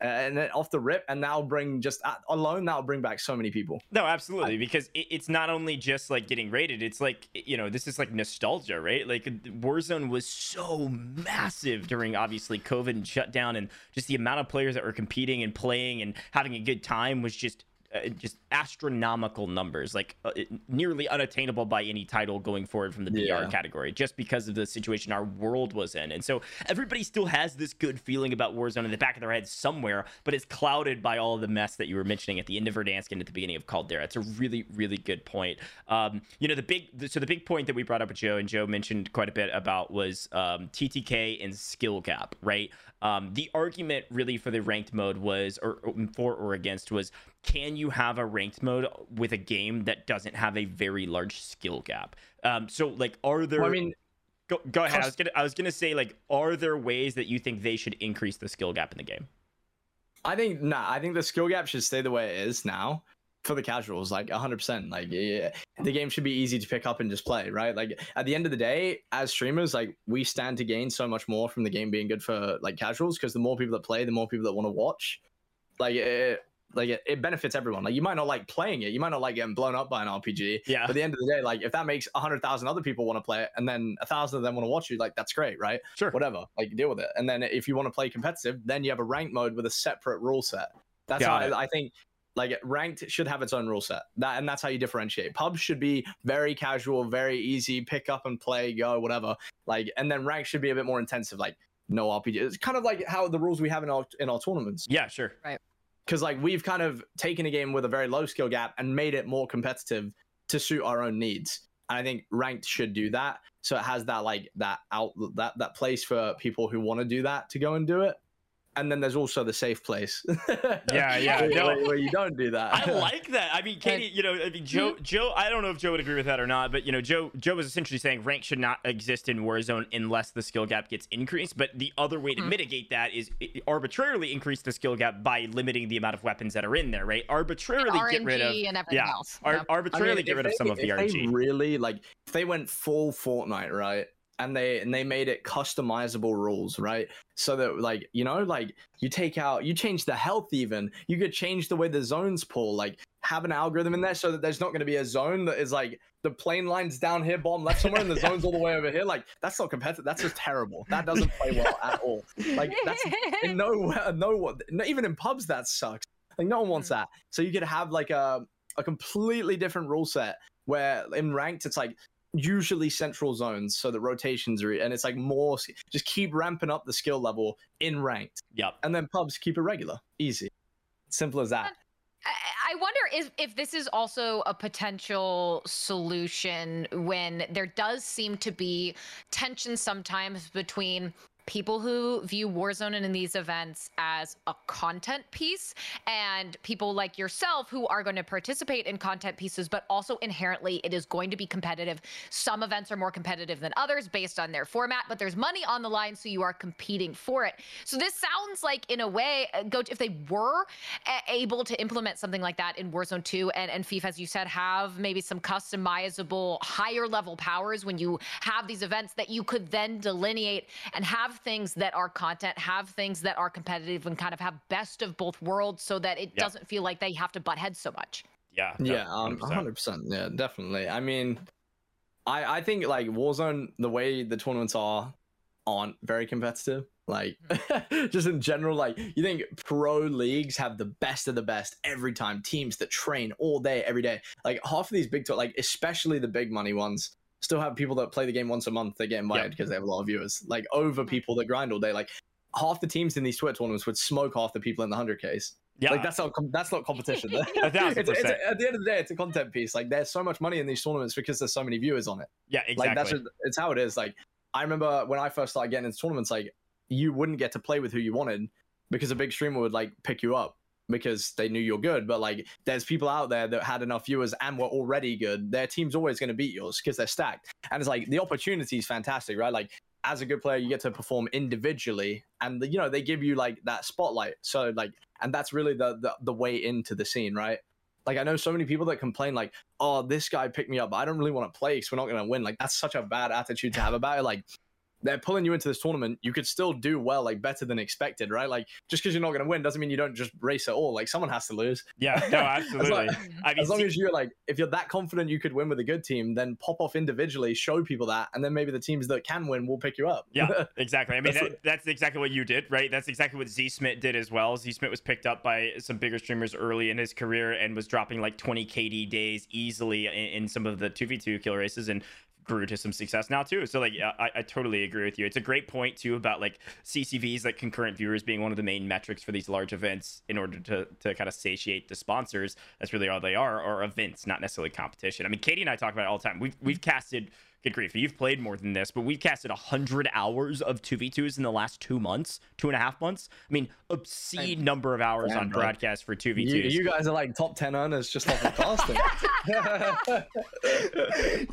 and then off the rip, and that'll bring just uh, alone that'll bring back so many people. No, absolutely, because it, it's not only just like getting raided; it's like you know, this is like nostalgia, right? Like Warzone was so massive during obviously COVID and shutdown, and just the amount of players that were competing and playing and having a good time was just uh, just astronomical numbers, like uh, nearly unattainable by any title going forward from the Yeah. BR category, just because of the situation our world was in. And so everybody still has this good feeling about Warzone in the back of their head somewhere, but it's clouded by all of the mess that you were mentioning at the end of Verdansk and at the beginning of Caldera. It's a really, really good point. Um, you know, the big, the, so the big point that we brought up with Joe and Joe mentioned quite a bit about was um, TTK and skill gap, right? Um, the argument really for the ranked mode was, or, or for or against, was can you have a ranked mode with a game that doesn't have a very large skill gap? Um, so like, are there? Well, I mean, Go, go ahead. I was gonna I was gonna say like, are there ways that you think they should increase the skill gap in the game? I think nah. I think the skill gap should stay the way it is now for the casuals. Like 100. percent Like yeah, the game should be easy to pick up and just play. Right. Like at the end of the day, as streamers, like we stand to gain so much more from the game being good for like casuals because the more people that play, the more people that want to watch. Like it, like it, it benefits everyone. Like you might not like playing it, you might not like getting blown up by an RPG. Yeah. But at the end of the day, like if that makes a hundred thousand other people want to play it, and then a thousand of them want to watch you, like that's great, right? Sure. Whatever, like deal with it. And then if you want to play competitive, then you have a ranked mode with a separate rule set. That's Got how. I, I think. Like ranked should have its own rule set. That and that's how you differentiate. Pubs should be very casual, very easy, pick up and play, go, whatever. Like and then ranked should be a bit more intensive, like no RPG. It's kind of like how the rules we have in our in our tournaments Yeah, sure. Because like we've kind of taken a game with a very low skill gap and made it more competitive to suit our own needs. And i think ranked should do that. So it has that like that out that that place for people who want to do that to go and do it and then there's also the safe place Yeah, yeah, where, no. where- where you don't do that I like that. I mean, Katie, you know, I mean, Joe, Joe. I don't know if Joe would agree with that or not, but you know, Joe, Joe was essentially saying rank should not exist in Warzone unless the skill gap gets increased. But the other way to mm-hmm. mitigate that is arbitrarily increase the skill gap by limiting the amount of weapons that are in there, right? Arbitrarily get rid of, and everything yeah, else. ar- Yep. I arbitrarily mean, get if rid of they- some of the if they RNG. really like if they went full Fortnite, right? And they and they made it customizable rules, right? So that like you know, like you take out, you change the health even. You could change the way the zones pull, like have an algorithm in there so that there's not going to be a zone that is like the plane lines down here, bottom left somewhere, and the zone's all the way over here. Like that's not competitive. That's just terrible. That doesn't play well at all. Like that's in no no one no, even in pubs that sucks like no one wants mm. that so you could have like a, a completely different rule set where in ranked it's like usually central zones so the rotations are and it's like more just keep ramping up the skill level in ranked. Yep. and then pubs keep it regular. Easy. Simple as that. I I wonder if, if this is also a potential solution when there does seem to be tension sometimes between people who view Warzone and in these events as a content piece and people like yourself who are going to participate in content pieces, but also inherently it is going to be competitive. Some events are more competitive than others based on their format, but there's money on the line, so you are competing for it. So this sounds like, in a way, uh, Gojj, if they were able to implement something like that in Warzone 2 and, and FIFA, as you said, have maybe some customizable higher level powers when you have these events that you could then delineate and have things that are content, have things that are competitive, and kind of have best of both worlds so that it Yeah. doesn't feel like they have to butt heads so much. Yeah. yeah um 100%. 100% yeah definitely i mean i i think like warzone the way the tournaments are aren't very competitive like just in general like you think pro leagues have the best of the best every time teams that train all day every day like half of these big to- like especially the big money ones still have people that play the game once a month they get invited Yep. because they have a lot of viewers like over people that grind all day like half the teams in these Twitter tournaments would smoke half the people in the 100ks Yeah. like that's not that's not competition. A thousand It's- it's- at the end of the day, it's a content piece. Like there's so much money in these tournaments because there's so many viewers on it. yeah. Exactly. Like that's just, it's how it is. Like I remember when I first started getting into tournaments, like you wouldn't get to play with who you wanted because a big streamer would like pick you up because they knew you're good. But like there's people out there that had enough viewers and were already good. Their team's always going to beat yours because they're stacked. And it's like the opportunity is fantastic, right? Like as a good player, you get to perform individually, and you know they give you like that spotlight. So like, and that's really the the, the way into the scene, right? Like I know so many people that complain like, "Oh, this guy picked me up, I don't really want to play because we're not going to win." Like that's such a bad attitude to have about it. Like they're pulling you into this tournament, you could still do well, like better than expected, right? Like just because you're not going to win doesn't mean you don't just race at all. Like someone has to lose. yeah. No. As Absolutely. long, I mean, as long see- as you're like, if you're that confident you could win with a good team, then pop off individually, show people that, and then maybe the teams that can win will pick you up. Yeah, exactly. I mean, That's that, that's exactly what you did, right? That's exactly what Z Smith did as well. Z Smith was picked up by some bigger streamers early in his career and was dropping like 20 KD days easily in, in some of the 2v2 kill races and grew to some success now too. So like, I, I totally agree with you. It's a great point too about like CCVs, like concurrent viewers being one of the main metrics for these large events in order to, to kind of satiate the sponsors. That's really all they are, or events, not necessarily competition. I mean, Katie and I talk about it all the time. We've, we've casted good grief, you've played more than this, but we've casted 100 hours of 2v2s in the last two months, two and a half months. I mean, obscene number of hours on bro. broadcast for 2v2s. You, you guys are like top 10 earners just off of casting. yeah,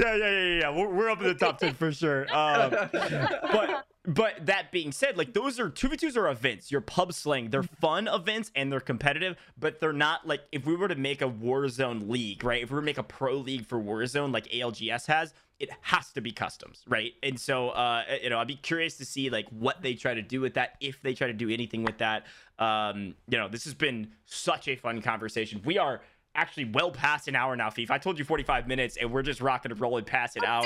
yeah, yeah, yeah. We're, we're up in the top 10 for sure. Um, but but that being said, like those are 2v2s are events. You're pub slaying. They're fun events and they're competitive, but they're not like if we were to make a Warzone league, right? If we were to make a pro league for Warzone like ALGS has, it has to be customs, right? And so uh you know, I'd be curious to see like what they try to do with that, if they try to do anything with that. Um, you know, this has been such a fun conversation. We are actually well past an hour now, Fief. I told you 45 minutes, and we're just rocking and rolling past an hour.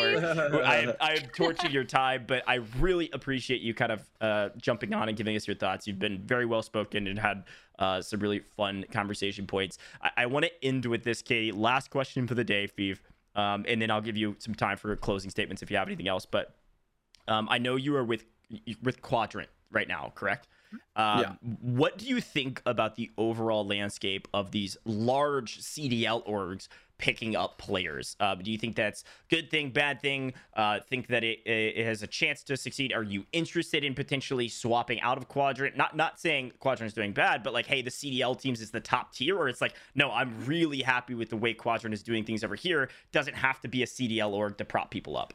I am, I am torching your time, but I really appreciate you kind of uh, jumping on and giving us your thoughts. You've been very well spoken and had uh, some really fun conversation points. I, I want to end with this, Katie. Last question for the day, Fief, um, and then I'll give you some time for closing statements if you have anything else. But um, I know you are with with Quadrant right now, correct? Um, Yeah. What do you think about the overall landscape of these large CDL orgs picking up players? Uh, do you think that's good thing, bad thing? Uh, think that it, it has a chance to succeed? Are you interested in potentially swapping out of Quadrant? Not not saying Quadrant is doing bad, but like, hey, the CDL teams is the top tier, or it's like, no, I'm really happy with the way Quadrant is doing things over here. Doesn't have to be a CDL org to prop people up.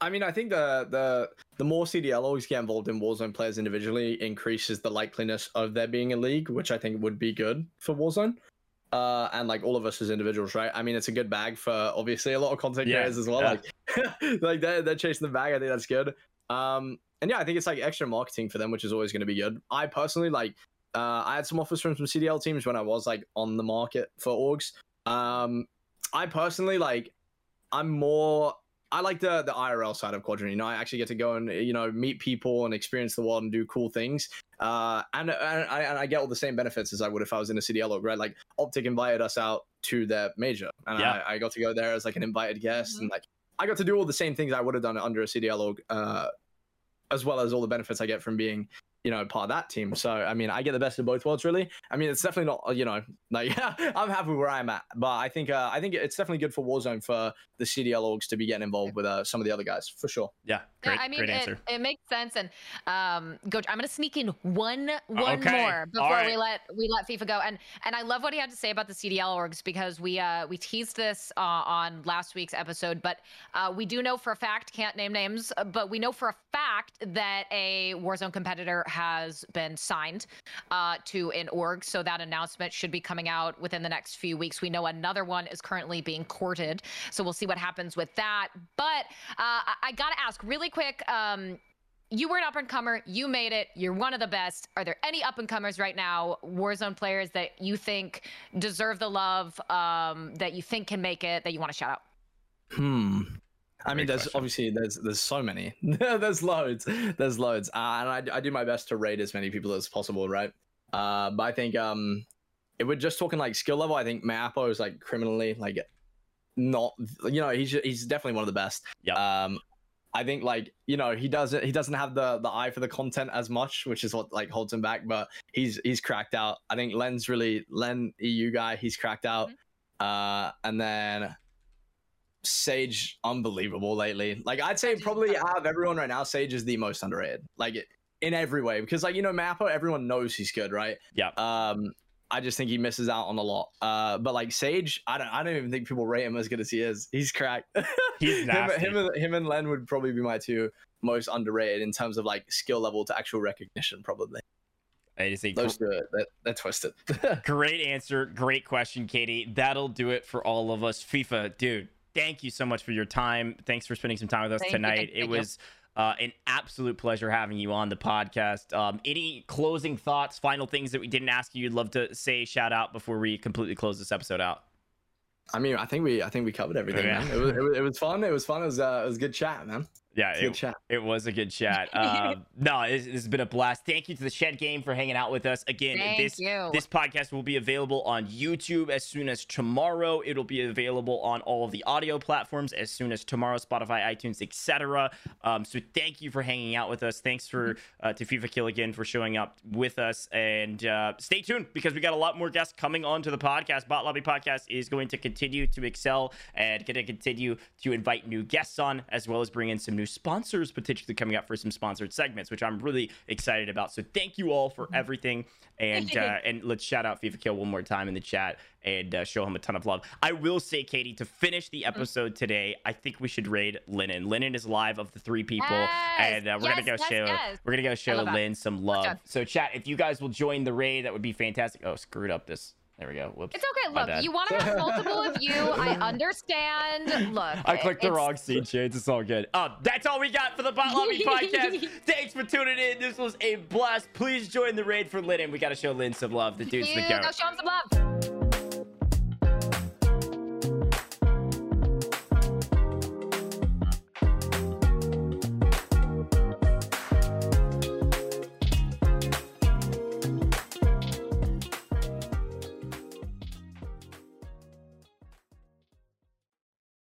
I mean, I think the the the more CDL orgs get involved in Warzone players individually increases the likeliness of there being a league, which I think would be good for Warzone. Uh, and like all of us as individuals, right? I mean, it's a good bag for obviously a lot of content Yeah, creators as well. yeah. Like, like they're they're chasing the bag. I think that's good. Um, and yeah, I think it's like extra marketing for them, which is always going to be good. I personally like. Uh, I had some offers from some CDL teams when I was like on the market for orgs. Um, I personally like. I'm more I like the the IRL side of Quadrant. You know, I actually get to go and you know meet people and experience the world and do cool things. Uh, and, and I and I get all the same benefits as I would if I was in a CDL org, right? Like OpTic invited us out to their major, and Yeah. I, I got to go there as like an invited guest, Mhm. and like I got to do all the same things I would have done under a CDL org, uh, as well as all the benefits I get from being you know part of that team. So I mean, I get the best of both worlds, really. I mean, it's definitely not you know like I'm happy where I'm at, but I think uh, I think it's definitely good for Warzone for the CDL orgs to be getting involved with uh, some of the other guys for sure. Yeah, great, yeah, I mean, great it, answer. it makes sense. And um, go. I'm gonna sneak in one one Okay. more before right. we let we let FIFA go. And and I love what he had to say about the CDL orgs because we uh we teased this uh, on last week's episode, but uh, we do know for a fact, can't name names, but we know for a fact that a Warzone competitor has been signed uh, to an org. So that announcement should be coming out within the next few weeks. We know another one is currently being courted, so we'll see what happens with that. But uh, I, I gotta ask really quick. Um, you were an up and comer. You made it. You're one of the best. Are there any up and comers right now, Warzone players that you think deserve the love, um, that you think can make it, that you want to shout out? Hmm. I mean, there's question. obviously there's there's so many. there's loads. There's loads, uh, and I, I do my best to rate as many people as possible, right? Uh, but I think um, if we're just talking like skill level, I think Mapo is like criminally like not. You know, he's he's definitely one of the best. Yeah. Um, I think like you know he doesn't he doesn't have the the eye for the content as much, which is what like holds him back. But he's he's cracked out. I think Len's really Len EU guy. He's cracked out. Uh, and then Sage, unbelievable lately. Like I'd say probably incredible. out of everyone right now, Sage is the most underrated. Like in every way, because like you know Mappo, everyone knows he's good, right? Yeah. Um, I just think he misses out on a lot. Uh, but like Sage, I don't, I don't even think people rate him as good as he is. He's cracked. He's him, nasty. him, and, him and Len would probably be my two most underrated in terms of like skill level to actual recognition. Probably It is a those two, they're, they're twisted. Great answer. Great question, Katie. That'll do it for all of us. FIFA, dude, thank you so much for your time. Thanks for spending some time with us Thank tonight. you, it was uh, an absolute pleasure having you on the podcast. Um, any closing thoughts, final things that we didn't ask you, you'd love to say, shout out before we completely close this episode out? I mean, I think we, I think we covered everything. Yeah. Man. It, was, it was, it was fun. It was fun. It was, uh, it was a good chat, man. Yeah, good it, chat. it was a good chat. Uh, no, this, this has been a blast. Thank you to the Shed Game for hanging out with us again. Thank this you. this podcast will be available on YouTube as soon as tomorrow. It'll be available on all of the audio platforms as soon as tomorrow, Spotify, iTunes, etc. Um, so thank you for hanging out with us. Thanks for uh, to Fifakill again for showing up with us, and uh, stay tuned because we got a lot more guests coming on to the podcast. Bot Lobby Podcast is going to continue to excel and going to continue to invite new guests on, as well as bring in some new sponsors potentially coming up for some sponsored segments, which I'm really excited about. So thank you all for everything, and uh, and let's shout out Fifakill one more time in the chat and uh, show him a ton of love. I will say, Katie, to finish the episode today, I think we should raid Lennon. Lennon is live of the three people, Yes, and uh, we're gonna go yes, show yes. we're gonna go show that. Lynn some love. So chat, if you guys will join the raid, that would be fantastic. Oh, screwed up this. There we go. Whoops. It's okay. Look, you want to have multiple of you. I understand. Look, I clicked the wrong scene shades. It's all good. Um, that's all we got for the Bot Lobby podcast. Thanks for tuning in. This was a blast. Please join the raid for Lynn. We got to show Lynn some love. The dude's the You goat. go show him some love.